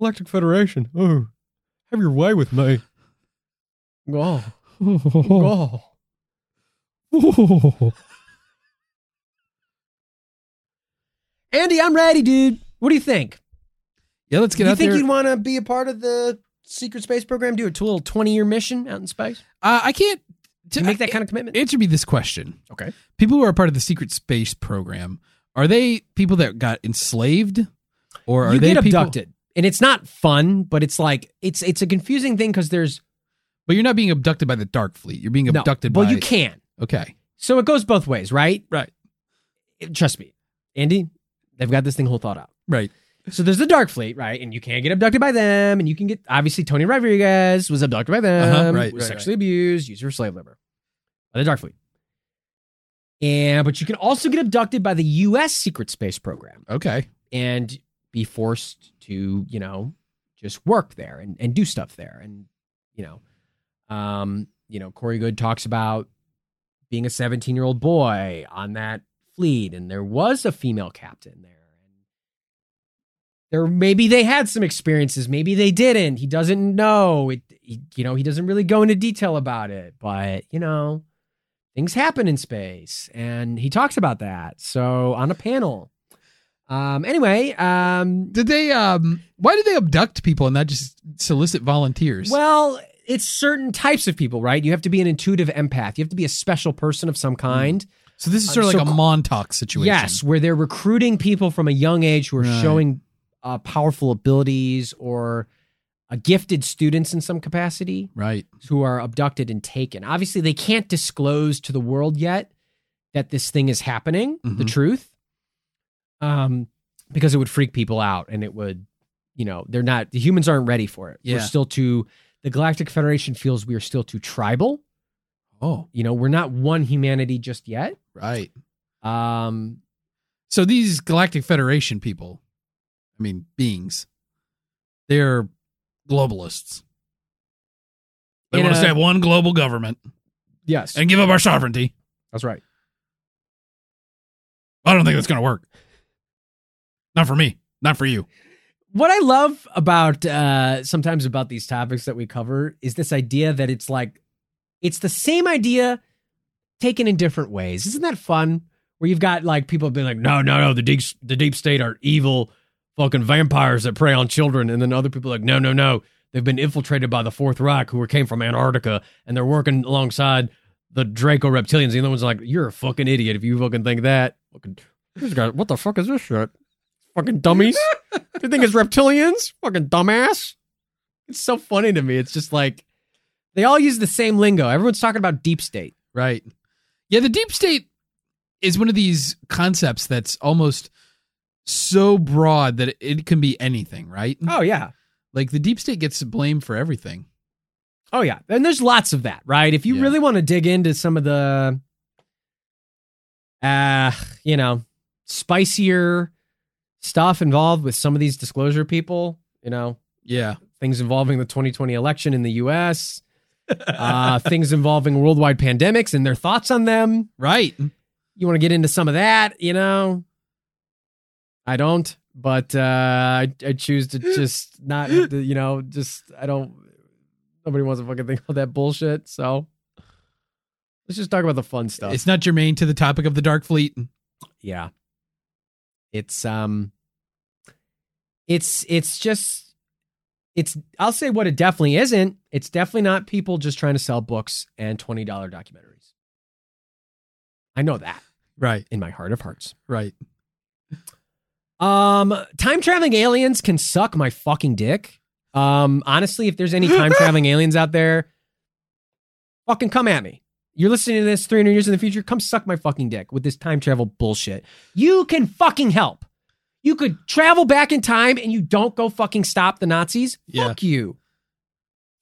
Electric Federation. Oh. Have your way with me. Oh. Oh. Andy, I'm ready, dude. What do you think? yeah let's get out there. You think you'd want to be a part of the secret space program? Do a little 20 year mission out in space? uh, i can't To make that kind of commitment? answer me this question Okay. people who are part of the secret space program are they people that got enslaved or are you they get people- abducted. And it's not fun, but it's like it's it's a confusing thing because there's but you're not being abducted by the dark fleet you're being no. abducted Well, by you can. Okay So it goes both ways, right? Right. It- trust me, Andy. They've got this thing whole thought out. right So there's the Dark Fleet, right? And you can't get abducted by them, and you can get obviously Tony Rodriguez was abducted by them, Uh-huh, right, was right, sexually abused, used for slave labor by the Dark Fleet. And but you can also get abducted by the U.S. Secret Space Program okay and be forced to, you know, just work there and, and do stuff there. And, you know, um, you know, Corey Goode talks about being a 17 year old boy on that fleet, and there was a female captain there. And there maybe they had some experiences, maybe they didn't. He doesn't know. It he, you know, he doesn't really go into detail about it, but you know, things happen in space. And he talks about that. So on a panel. Um, anyway, um, did they um why did they abduct people and not just solicit volunteers well, it's certain types of people, right? You have to be an intuitive empath. You have to be a special person of some kind. so this is sort of so like a montauk situation Yes, where they're recruiting people from a young age who are Right. showing uh, powerful abilities or uh, gifted students in some capacity right who are abducted and taken. Obviously, they can't disclose to the world yet that this thing is happening, the Mhm. truth, um, because it would freak people out and it would, you know, they're not, the humans aren't ready for it. We're still too, the Galactic Federation feels we are still too tribal. oh You know, we're not one humanity just yet. right Um, So these Galactic Federation people, I mean beings, they're globalists. They want us to have one global government yes, and give up our sovereignty. that's right. I don't think that's going to work. Not for me. Not for you. What I love about uh sometimes about these topics that we cover is this idea that it's like it's the same idea taken in different ways. Isn't that fun? Where you've got like people being like, no, no, no, the deep the deep state are evil fucking vampires that prey on children, and then other people like, no, no, no, they've been infiltrated by the Fourth Reich, who came from Antarctica, and they're working alongside the Draco reptilians. The other one's like, you're a fucking idiot if you fucking think that. Fucking, what the fuck is this shit? Fucking dummies. you think it's reptilians? Fucking dumbass. It's so funny to me. It's just like they all use the same lingo. Everyone's talking about deep state. Right. Yeah, the deep state is one of these concepts that's almost so broad that it can be anything, right? Oh yeah. Like the deep state gets blamed for everything. Oh yeah. And there's lots of that, right? If you Yeah. really want to dig into some of the uh, you know, spicier stuff involved with some of these disclosure people, you know, Yeah. things involving the 2020 election in the US, uh, things involving worldwide pandemics and their thoughts on them. Right. you want to get into some of that, you know, I don't, but uh, I, I choose to just not, you know, just I don't. Nobody wants to fucking think about that bullshit. So let's just talk about the fun stuff. It's not germane to the topic of the Dark Fleet. yeah, it's um, it's it's just it's. I'll say what it definitely isn't. It's definitely not people just trying to sell books and twenty dollar documentaries. I know that Right. in my heart of hearts. Right. Um, time traveling aliens can suck my fucking dick. Um, honestly, if there's any time traveling aliens out there, fucking come at me. You're listening to this 300 years in the future. Come suck my fucking dick with this time travel bullshit. You can fucking help. You could travel back in time and you don't go fucking stop the Nazis. Yeah. Fuck you.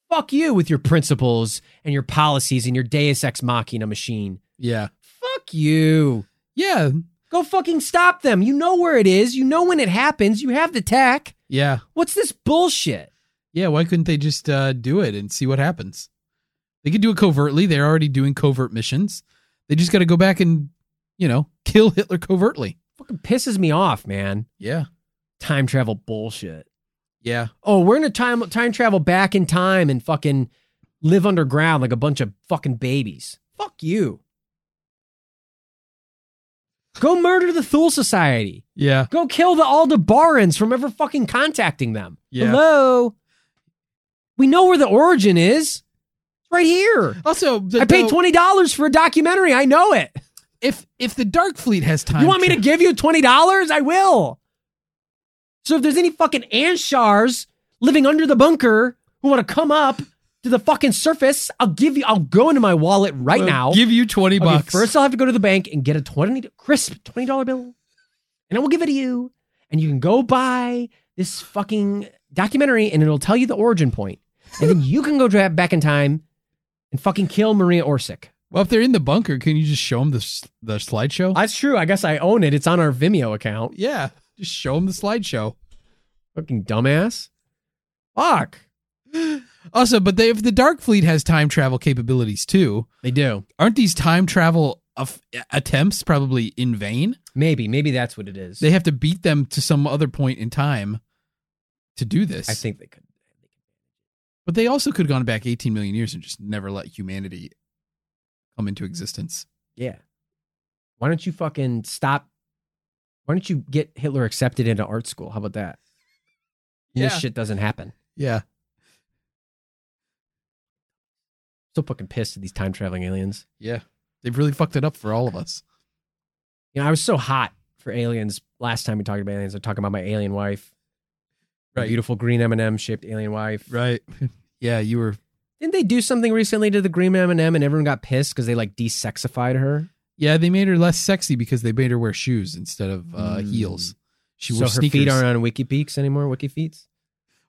Fuck you with your principles and your policies and your Deus Ex Machina machine. Yeah. Fuck you. Yeah. Go fucking stop them. You know where it is. You know when it happens. You have the tech. Yeah. What's this bullshit? Yeah. Why couldn't they just uh, do it and see what happens? They could do it covertly. They're already doing covert missions. They just got to go back and, you know, kill Hitler covertly. Fucking pisses me off, man. Yeah. Time travel bullshit. Yeah. Oh, we're gonna time time travel back in time and fucking live underground like a bunch of fucking babies. Fuck you. Go murder the Thule Society. Yeah. Go kill the Aldebarans from ever fucking contacting them. Yeah. Hello. We know where the origin is. Right here. Also, the- I paid twenty dollars for a documentary. I know it. If if the Dark Fleet has time, You want me to give you twenty dollars? I will. So if there's any fucking Anshars living under the bunker who want to come up to the fucking surface, I'll give you. I'll go into my wallet right I'll now. give you twenty Okay, bucks. first, I'll have to go to the bank and get a twenty crisp twenty dollar bill, and I will give it to you, and you can go buy this fucking documentary, and it'll tell you the origin point, and then you can go back in time and fucking kill Maria Orsic. well, if they're in the bunker, can you just show them the the slideshow? That's true. I guess I own it. It's on our Vimeo account. yeah, just show them the slideshow. Fucking dumbass. Fuck. Also, but they, if the Dark Fleet has time travel capabilities too, They do. aren't these time travel of, attempts probably in vain? Maybe. Maybe that's what it is. They have to beat them to some other point in time to do this. I think they could. But they also could have gone back 18 million years and just never let humanity come into existence. Yeah. Why don't you fucking stop? Why don't you get Hitler accepted into art school? How about that? Yeah. This shit doesn't happen. Yeah. So fucking pissed at these time traveling aliens. Yeah. They've really fucked it up for all of us. You know, I was so hot for aliens last time we talked about aliens. I was talking about my alien wife, Right. beautiful green M and m shaped alien wife. Right. yeah, you were Didn't they do something recently to the green M and everyone got pissed because they like desexified her? Yeah, they made her less sexy because they made her wear shoes instead of uh, Mm. heels. She so wore her sneakers. feet aren't on Wiki Peaks anymore. Wiki Feet.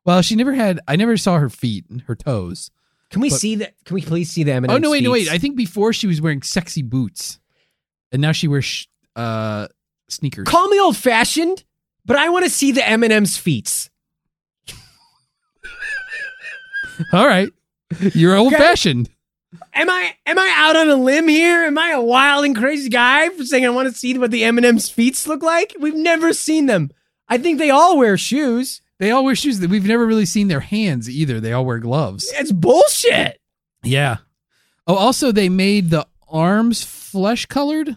well, she never had. I never saw her feet, and her toes. Can we But- see that? Can we please see the M and oh no, wait, no, wait. I think before she was wearing sexy boots, and now she wears sh- uh, sneakers. Call me old fashioned, but I want to see the M and M's feet. All right, you're old fashioned. Am I am I out on a limb here? Am I a wild and crazy guy for saying I want to see what the M and M's feet look like? We've never seen them. I think they all wear shoes. They all wear shoes. That we've never really seen their hands either. They all wear gloves. It's bullshit. Yeah. Oh, also they made the arms flesh colored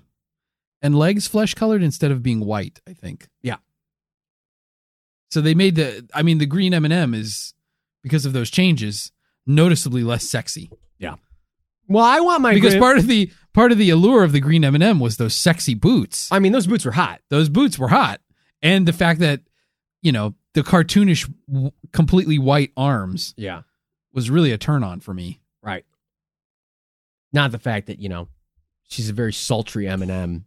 and legs flesh colored instead of being white. I think. Yeah. So they made the. I mean, the green M and m is because of those changes noticeably less sexy. Yeah. Well, I want my because green- part of the part of the allure of the green M and m was those sexy boots. I mean, those boots were hot. Those boots were hot, and the fact that you know the cartoonish, w- completely white arms Yeah. was really a turn on for me. Right. Not the fact that you know she's a very sultry M and M,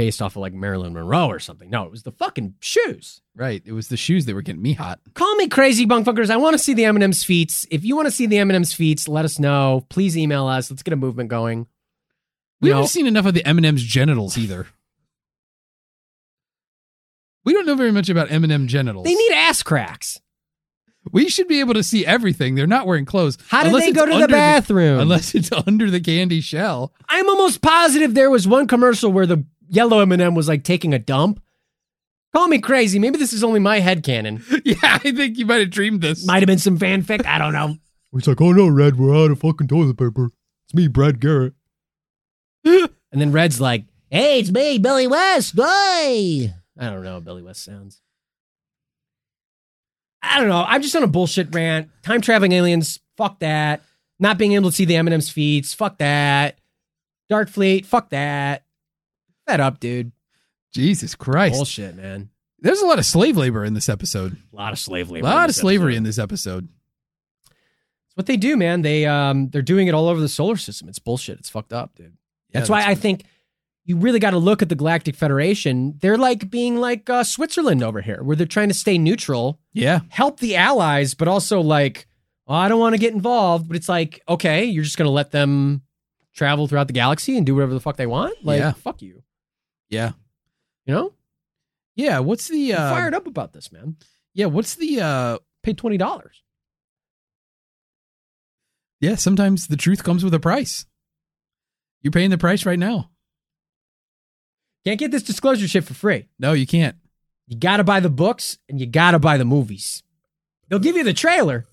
based off of like Marilyn Monroe or something. No, it was the fucking shoes. Right. It was the shoes that were getting me hot. Call me crazy, bunkfuckers. I want to see the M and M's feet. If you want to see the M and M's feet, let us know. Please email us. Let's get a movement going. We You haven't know- seen enough of the M&M's genitals either. We don't know very much about M&M genitals. They need ass cracks. we should be able to see everything. They're not wearing clothes. How did they go to the bathroom? unless it's under the candy shell. I'm almost positive there was one commercial where the yellow M&M was like taking a dump. Call me crazy. Maybe this is only my head canon. yeah, I think you might have dreamed this. Might have been some fanfic. I don't know. It's like, oh no, Red, we're out of fucking toilet paper. It's me, Brad Garrett. And then Red's like, "Hey, it's me, Billy West." Boy, I don't know how Billy West sounds. I don't know. I'm just on a bullshit rant. Time traveling aliens, fuck that. Not being able to see the M&M's feeds, fuck that. Dark Fleet, fuck that. Fed up, dude. Jesus Christ. Bullshit, man. There's a lot of slave labor in this episode. A lot of slave labor. A lot of slavery episode. in this episode. It's what they do, man. They um they're doing it all over the solar system. It's bullshit. It's fucked up, dude. That's Yeah, why I think you really got to look at the Galactic Federation. They're like being like uh, Switzerland over here, where they're trying to stay neutral, Yeah. help the allies, but also like, oh, I don't want to get involved. But it's like, okay, you're just gonna let them travel throughout the galaxy and do whatever the fuck they want. Like, Yeah. fuck you. Yeah. You know, Yeah. What's the I'm uh, fired up about this, man. Yeah. What's the uh? Paid twenty dollars. Yeah. Sometimes the truth comes with a price. You're paying the price right now. Can't get this disclosure shit for free. No, you can't. You got to buy the books and you got to buy the movies. They'll give you the trailer.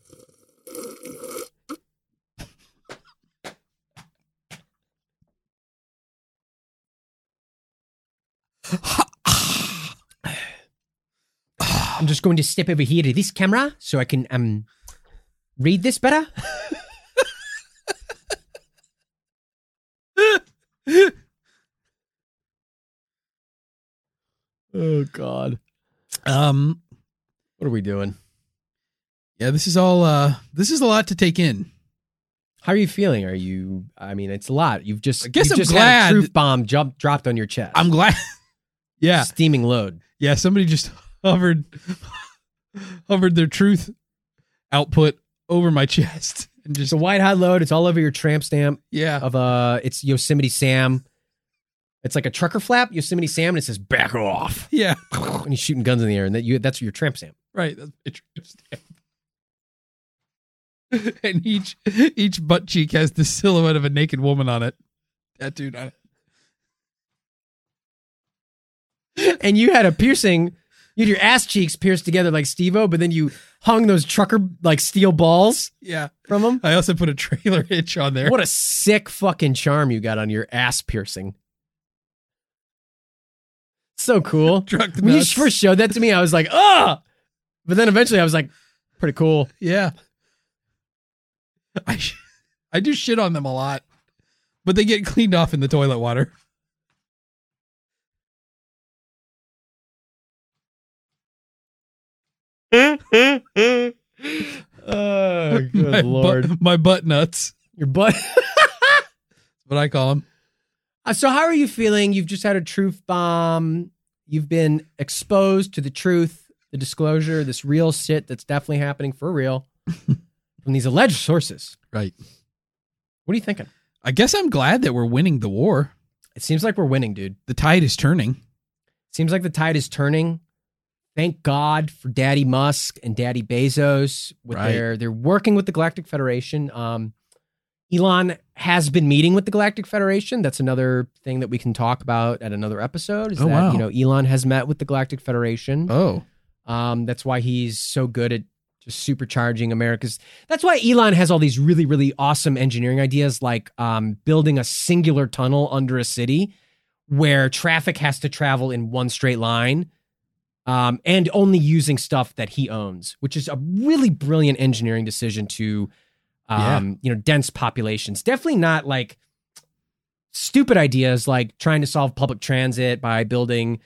I'm just going to step over here to this camera so I can um read this better. oh God. Um. What are we doing? Yeah. This is all. Uh. This is a lot to take in. How are you feeling? Are you? I mean, it's a lot. You've just. I guess I'm just glad- a truth bomb jump dropped on your chest. I'm glad. yeah. Steaming load. Yeah. Somebody just hovered, hovered their truth output over my chest and just. A white hot load. It's all over your tramp stamp Yeah. of uh. It's Yosemite Sam. It's like a trucker flap, Yosemite Sam, and it says "back off." Yeah. And he's shooting guns in the air, and that you that's your tramp stamp. Right. That's my truth stamp. and each each butt cheek has the silhouette of a naked woman on it, tattooed on it. And you had a piercing. You had your ass cheeks pierced together like Steve-O, but then you hung those trucker like steel balls Yeah. from them. I also put a trailer hitch on there. What a sick fucking charm you got on your ass piercing. So cool. Truck When you nuts. first showed that to me, I was like, oh. But then eventually I was like, pretty cool. Yeah. I sh- I do shit on them a lot, but they get cleaned off in the toilet water. Oh, good my lord. Butt, my butt nuts. Your butt. What I call them. Uh, so, how are you feeling? You've just had a truth bomb. You've been exposed to the truth, the disclosure, this real shit that's definitely happening for real from these alleged sources. Right. What are you thinking? I guess I'm glad that we're winning the war. It seems like we're winning, dude. The tide is turning. Seems like the tide is turning. Thank God for Daddy Musk and Daddy Bezos with Right. their they're working with the Galactic Federation. Um, Elon has been meeting with the Galactic Federation. That's another thing that we can talk about at another episode. Is Oh, that wow. you know Elon has met with the Galactic Federation. Oh. Um, that's why he's so good at just supercharging America's. That's why Elon has all these really, really awesome engineering ideas, like um, building a singular tunnel under a city where traffic has to travel in one straight line, um, and only using stuff that he owns, which is a really brilliant engineering decision to, um, you know, dense populations. Definitely not like stupid ideas like trying to solve public transit by building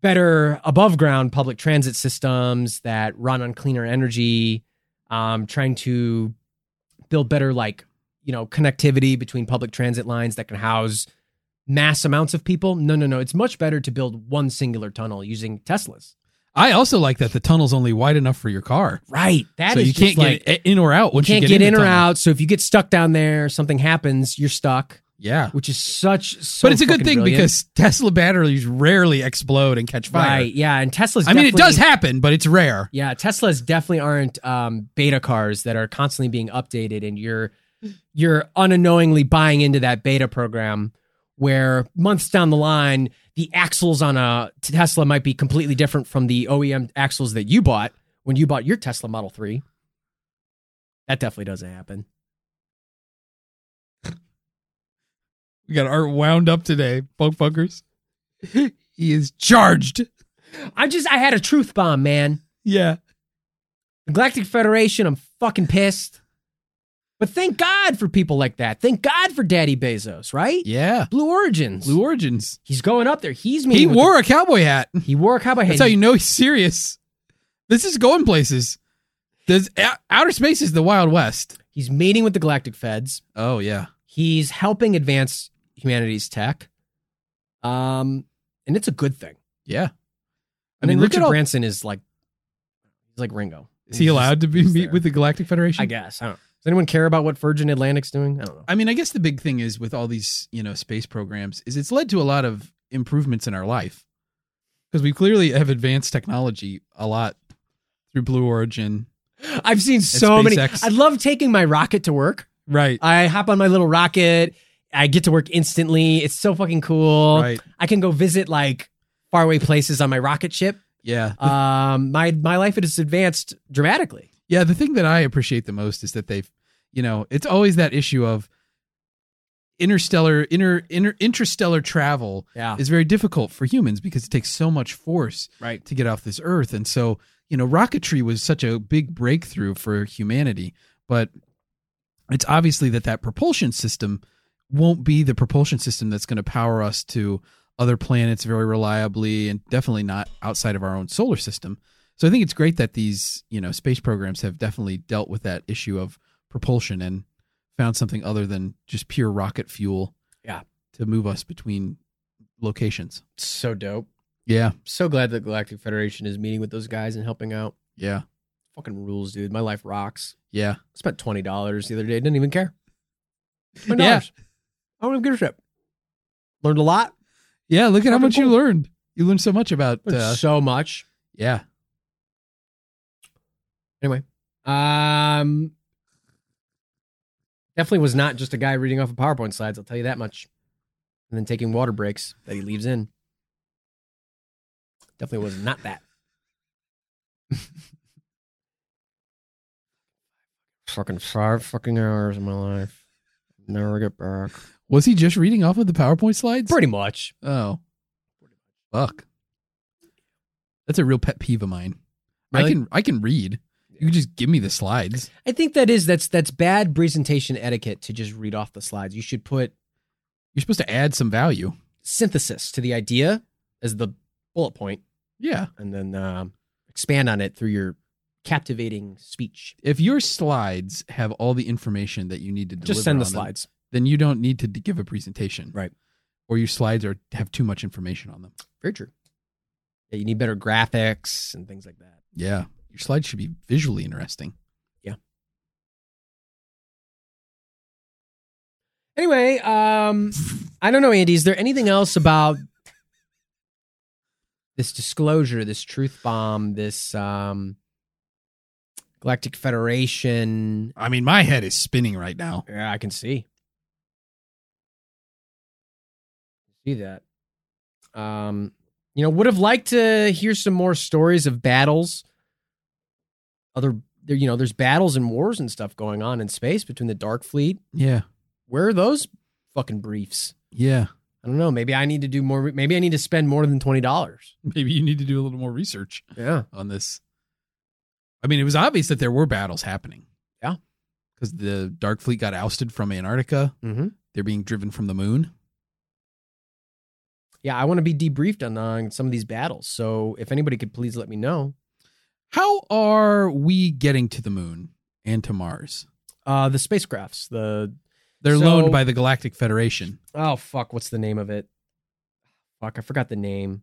better above ground public transit systems that run on cleaner energy um, trying to build better like you know connectivity between public transit lines that can house mass amounts of people. No no no. It's much better to build one singular tunnel using teslas. I also like that the tunnel's only wide enough for your car. right. That so is you can't like, get in or out you can't you get, get, in the or out. So if you get stuck down there something happens you're stuck. Yeah. which is such so but it's a good thing brilliant. because Tesla batteries rarely explode and catch fire. right. Yeah. And tesla's I mean, it does happen, but it's rare. Yeah, Teslas definitely aren't um, beta cars that are constantly being updated, and you're you're unknowingly buying into that beta program where months down the line the axles on a Tesla might be completely different from the OEM axles that you bought when you bought your Tesla Model Three. That definitely doesn't happen. We got Art wound up today, bunk fuckers. he is charged. I just I had a truth bomb, man. Yeah. The Galactic Federation, I'm fucking pissed. But thank God for people like that. Thank God for Daddy Bezos, right? Yeah. Blue Origins. Blue Origins. He's going up there. He's He meeting with wore a cowboy hat. he wore a cowboy hat. That's how you know he's serious. This is going places. There's outer space is the Wild West. He's meeting with the Galactic Feds. Oh yeah. He's helping advance humanity's tech. Um, and it's a good thing. Yeah. I mean, look Richard all- Branson is like, he's like Ringo. Is he allowed just- to be meet there. with the Galactic Federation? I guess. I don't know. Does anyone care about what Virgin Atlantic's doing? I don't know. I mean, I guess the big thing is with all these, you know, space programs is it's led to a lot of improvements in our life because we clearly have advanced technology a lot through Blue Origin. I've seen so many. I love taking my rocket to work. Right. I hop on my little rocket. I get to work instantly. It's so fucking cool. Right. I can go visit like faraway places on my rocket ship. Yeah. Um, my my life has advanced dramatically. Yeah, the thing that I appreciate the most is that they've, you know, it's always that issue of interstellar inter, inter interstellar travel Yeah. is very difficult for humans because it takes so much force Right. to get off this earth and so you know rocketry was such a big breakthrough for humanity but it's obviously that that propulsion system won't be the propulsion system that's going to power us to other planets very reliably and definitely not outside of our own solar system so i think it's great that these you know space programs have definitely dealt with that issue of propulsion and found something other than just pure rocket fuel Yeah. to move us between locations So dope. yeah So glad the Galactic Federation is meeting with those guys and helping out. yeah Fucking rules, dude. My life rocks. yeah I spent twenty dollars the other day. Didn't even care. $20. Yeah. I don't even give a shit. Learned a lot. Yeah, look at how much you learned. You learned so much about. Learned Uh, so much. yeah, Anyway, um, definitely was not just a guy reading off of PowerPoint slides. I'll tell you that much. And then taking water breaks that he leaves in. Definitely was not that. fucking five fucking hours of my life. Never get back. was he just reading off of the PowerPoint slides? Pretty much. Oh, fuck. That's a real pet peeve of mine. I can I can read. You can just give me the slides. I think that is that's that's bad presentation etiquette to just read off the slides. You should put You're supposed to add some value. synthesis to the idea as the bullet point, Yeah. and then um, expand on it through your captivating speech. If your slides have all the information that you need to deliver Just send the on them, slides. then you don't need to d- give a presentation. Right. Or your slides are have too much information on them. Very true. Yeah, you need better graphics and things like that. Yeah. Your slides should be visually interesting. Yeah. Anyway, um, I don't know, Andy. Is there anything else about this disclosure, this truth bomb, this um, Galactic Federation? I mean, my head is spinning right now. Yeah, I can see. See that. Um, you know, would have liked to hear some more stories of battles. Other, there, you know, there's battles and wars and stuff going on in space between the Dark Fleet. Yeah. Where are those fucking briefs? Yeah. I don't know. Maybe I need to do more. Maybe I need to spend more than twenty dollars. Maybe you need to do a little more research. Yeah. on this. I mean, it was obvious that there were battles happening. Yeah. Because the Dark Fleet got ousted from Antarctica. Mm-hmm. They're being driven from the moon. Yeah, I want to be debriefed on uh, some of these battles. So if anybody could please let me know. How are we getting to the moon and to Mars? Uh, the spacecrafts. The They're So- loaned by the Galactic Federation. oh fuck, what's the name of it? Fuck, I forgot the name.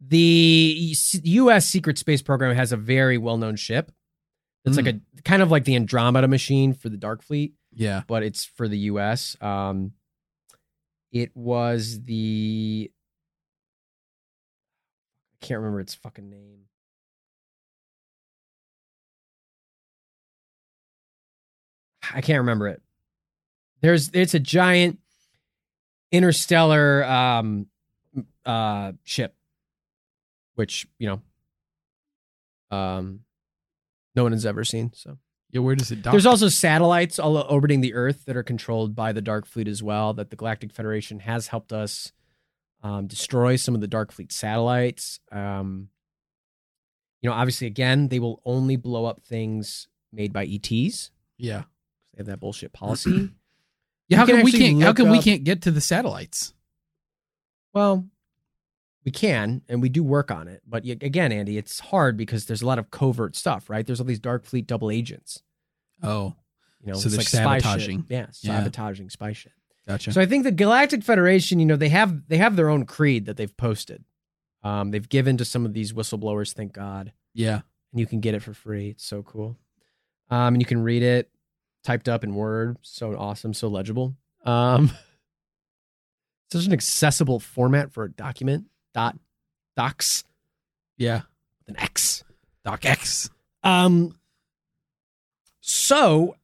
The U.S. secret space program has a very well-known ship. It's like a kind of like the Andromeda machine for the Dark Fleet. Yeah. but it's for the US. Um, it was the I can't remember its fucking name. I can't remember it. There's it's a giant interstellar um uh ship which, you know, um no one has ever seen, so Yeah. Where does it dock? there's also satellites all orbiting the Earth that are controlled by the Dark Fleet as well. That the Galactic Federation has helped us um, destroy some of the Dark Fleet satellites. Um, you know, obviously, again, they will only blow up things made by ETs. yeah. They have that bullshit policy. Yeah. How can we can't? How look come we can't get to the satellites? well, we can, and we do work on it. But y- again, Andy, it's hard because there's a lot of covert stuff, right? There's all these Dark Fleet double agents. Oh, You know, So it's they're like spy shit. sabotaging. Yeah, Yeah. sabotaging spy shit. gotcha. So I think the Galactic Federation, you know, they have they have their own creed that they've posted. Um, they've given to some of these whistleblowers. Thank God, yeah. and you can get it for free. It's so cool. Um, and you can read it typed up in Word. So awesome, so legible. Um, such an accessible format for a document. Dot docs Yeah. with an X. Doc X. Um, so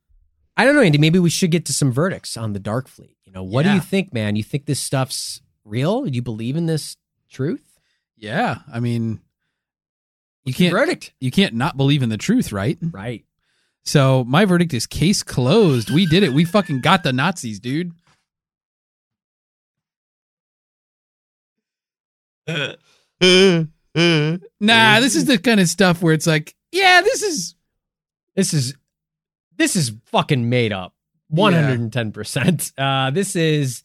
I don't know, Andy. Maybe we should get to some verdicts on the Dark Fleet. You know, what do you think, man? You think this stuff's real? Do you believe in this truth? Yeah. I mean, you can't verdict, you can't not believe in the truth, right? right? So my verdict is case closed. We did it. We fucking got the Nazis, dude. Nah, this is the kind of stuff where it's like, yeah, this is This is this is fucking made up. One hundred and ten percent. Uh, this is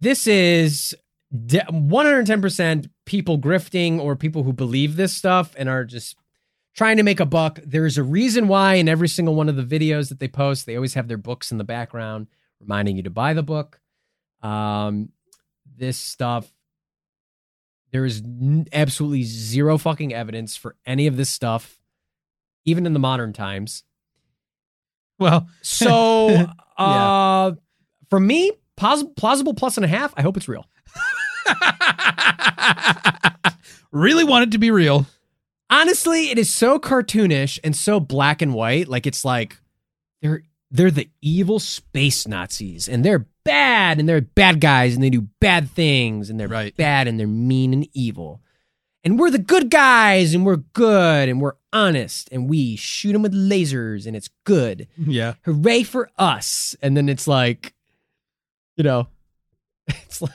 this is one hundred ten percent people grifting or people who believe this stuff and are just trying to make a buck. There's a reason why in every single one of the videos that they post, they always have their books in the background, reminding you to buy the book. Um, this stuff, there is n- absolutely zero fucking evidence for any of this stuff, even in the modern times. well, So, uh, for me, pos- plausible plus and a half. I hope it's real. really want it to be real. Honestly, it is so cartoonish and so black and white. Like it's like they're they're the evil space Nazis and they're bad and they're bad guys and they do bad things and they're Right. bad and they're mean and evil. And we're the good guys and we're good and we're honest and we shoot them with lasers and it's good. Yeah. Hooray for us. And then it's like, you know, it's like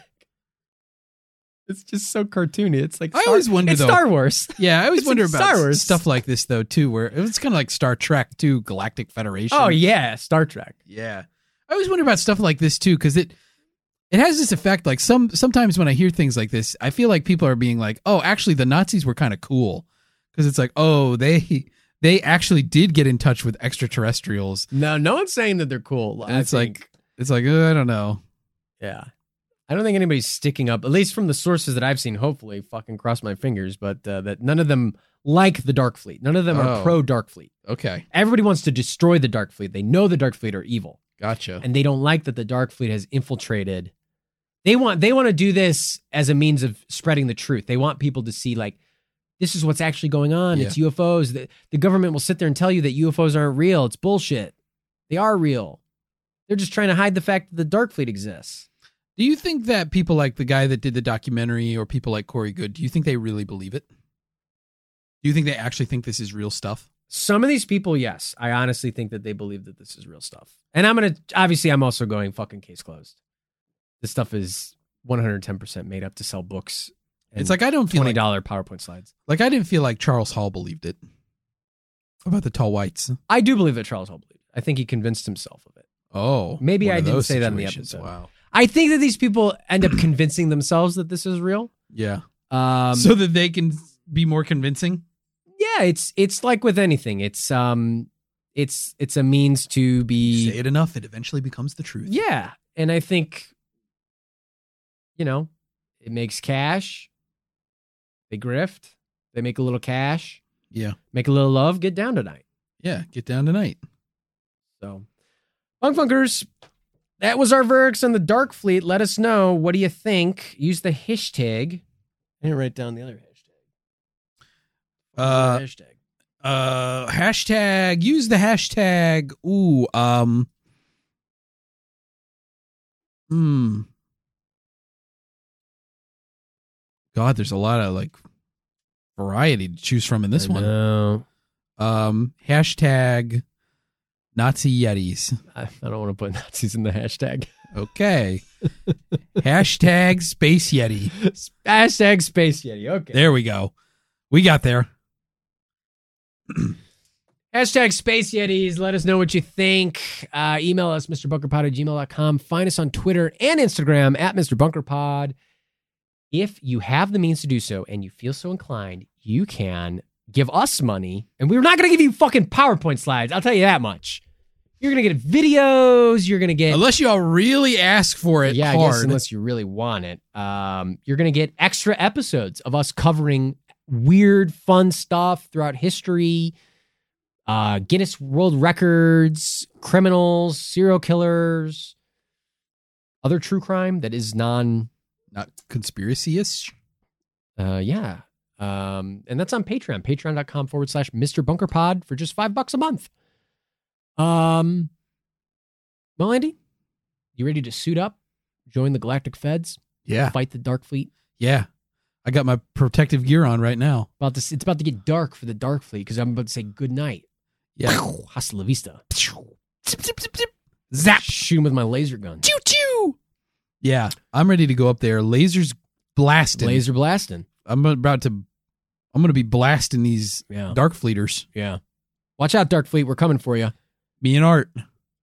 it's just so cartoony. It's like I always wonder, it's though- Star Wars. Yeah, I always It's wonder about Star Wars. stuff like this though too, where it's kind of like Star Trek too, Galactic Federation. Oh yeah, Star Trek. Yeah. I always wonder about stuff like this too, because it it has this effect. Like some sometimes when I hear things like this, I feel like people are being like, "Oh, actually, the Nazis were kind of cool," because it's like, "Oh, they they actually did get in touch with extraterrestrials." No, no one's saying that they're cool. And it's like, it's like, uh, I don't know. yeah. I don't think anybody's sticking up, at least from the sources that I've seen. Hopefully, fucking cross my fingers, but uh, that none of them like the Dark Fleet. None of them are Oh. pro Dark Fleet. Okay, Everybody wants to destroy the Dark Fleet. They know the Dark Fleet are evil, gotcha. and they don't like that the Dark Fleet has infiltrated. They want they want to do this as a means of spreading the truth. They want people to see like this is what's actually going on. It's UFOs. The, the government will sit there and tell you that UFOs aren't real. It's bullshit. They are real. They're just trying to hide the fact that the Dark Fleet exists. Do you think that people like the guy that did the documentary or people like Corey Goode, do you think they really believe it? Do you think they actually think this is real stuff? Some of these people, yes, I honestly think that they believe that this is real stuff. And I'm gonna obviously I'm also going fucking case closed. This stuff is 110 percent made up to sell books. and It's like I don't feel twenty like PowerPoint slides. like I didn't feel like Charles Hall believed it about the tall whites. I do believe that Charles Hall believed. it. I think he convinced himself of it. Oh, Maybe I didn't say that in the episode. Wow. I think that these people end up convincing themselves that this is real. Yeah. Um, so that they can be more convincing. yeah, it's it's like with anything. It's um, it's it's a means to be Say it enough, it eventually becomes the truth. Yeah. And I think, you know, it makes cash. They grift. They make a little cash. Yeah. Make a little love. Get down tonight. Yeah. Get down tonight. So, Funk Funkers, that was our verdicts on the Dark Fleet. Let us know. What do you think? Use the hashtag. I didn't write down the other hashtag. Uh, hashtag. Uh, hashtag. Use the hashtag. Ooh. Um. Hmm. God, there's a lot of like variety to choose from in this I one. know. Um. Hashtag. Nazi Yetis. I, I don't want to put Nazis in the hashtag. Okay. hashtag Space Yeti. hashtag Space Yeti. Okay. There we go. We got there. Hashtag Space Yetis. Let us know what you think. Uh, email us, MrBunkerPod at gmail.com. Find us on Twitter and Instagram at MrBunkerPod. If you have the means to do so and you feel so inclined, you can give us money, and we're not going to give you fucking PowerPoint slides. I'll tell you that much. You're going to get videos. You're going to get Unless y'all really ask for it yeah, I guess unless you really want it. Um, you're gonna get extra episodes of us covering weird, fun stuff throughout history, uh, Guinness World Records, criminals, serial killers, other true crime that is non. Not conspiracy-ish. Uh, yeah. Um, and that's on Patreon, patreon.com forward slash Mr. Bunker Pod for just five bucks a month. Um, well, Andy, you ready to suit up, join the Galactic Feds? Yeah. fight the Dark Fleet. Yeah. I got my protective gear on right now. About to, it's about to get dark for the Dark Fleet because I'm about to say good night. Yeah. Hasta la vista. Zip, zip, zip, zip. Zap. Shoot with my laser gun. Choo choo. Yeah. I'm ready to go up there. Lasers blasting. Laser blasting. I'm about to I'm gonna be blasting these Yeah. dark fleeters. Yeah. Watch out, Dark Fleet. We're coming for you. Me and Art.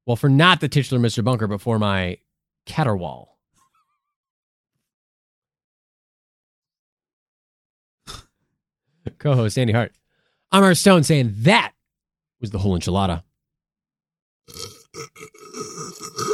Well, for not the titular Mr. Bunker, but for my Caterwall. Co host Andy Hart. I'm Art Stone saying that was the whole enchilada.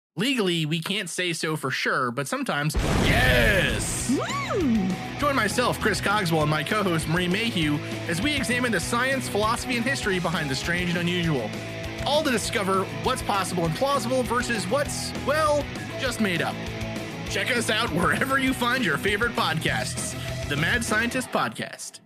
Legally, we can't say so for sure, but sometimes, yes! Join myself, Chris Cogswell, and my co host, Marie Mayhew, as we examine the science, philosophy, and history behind the strange and unusual. All to discover what's possible and plausible versus what's, well, just made up. Check us out wherever you find your favorite podcasts. The Mad Scientist Podcast.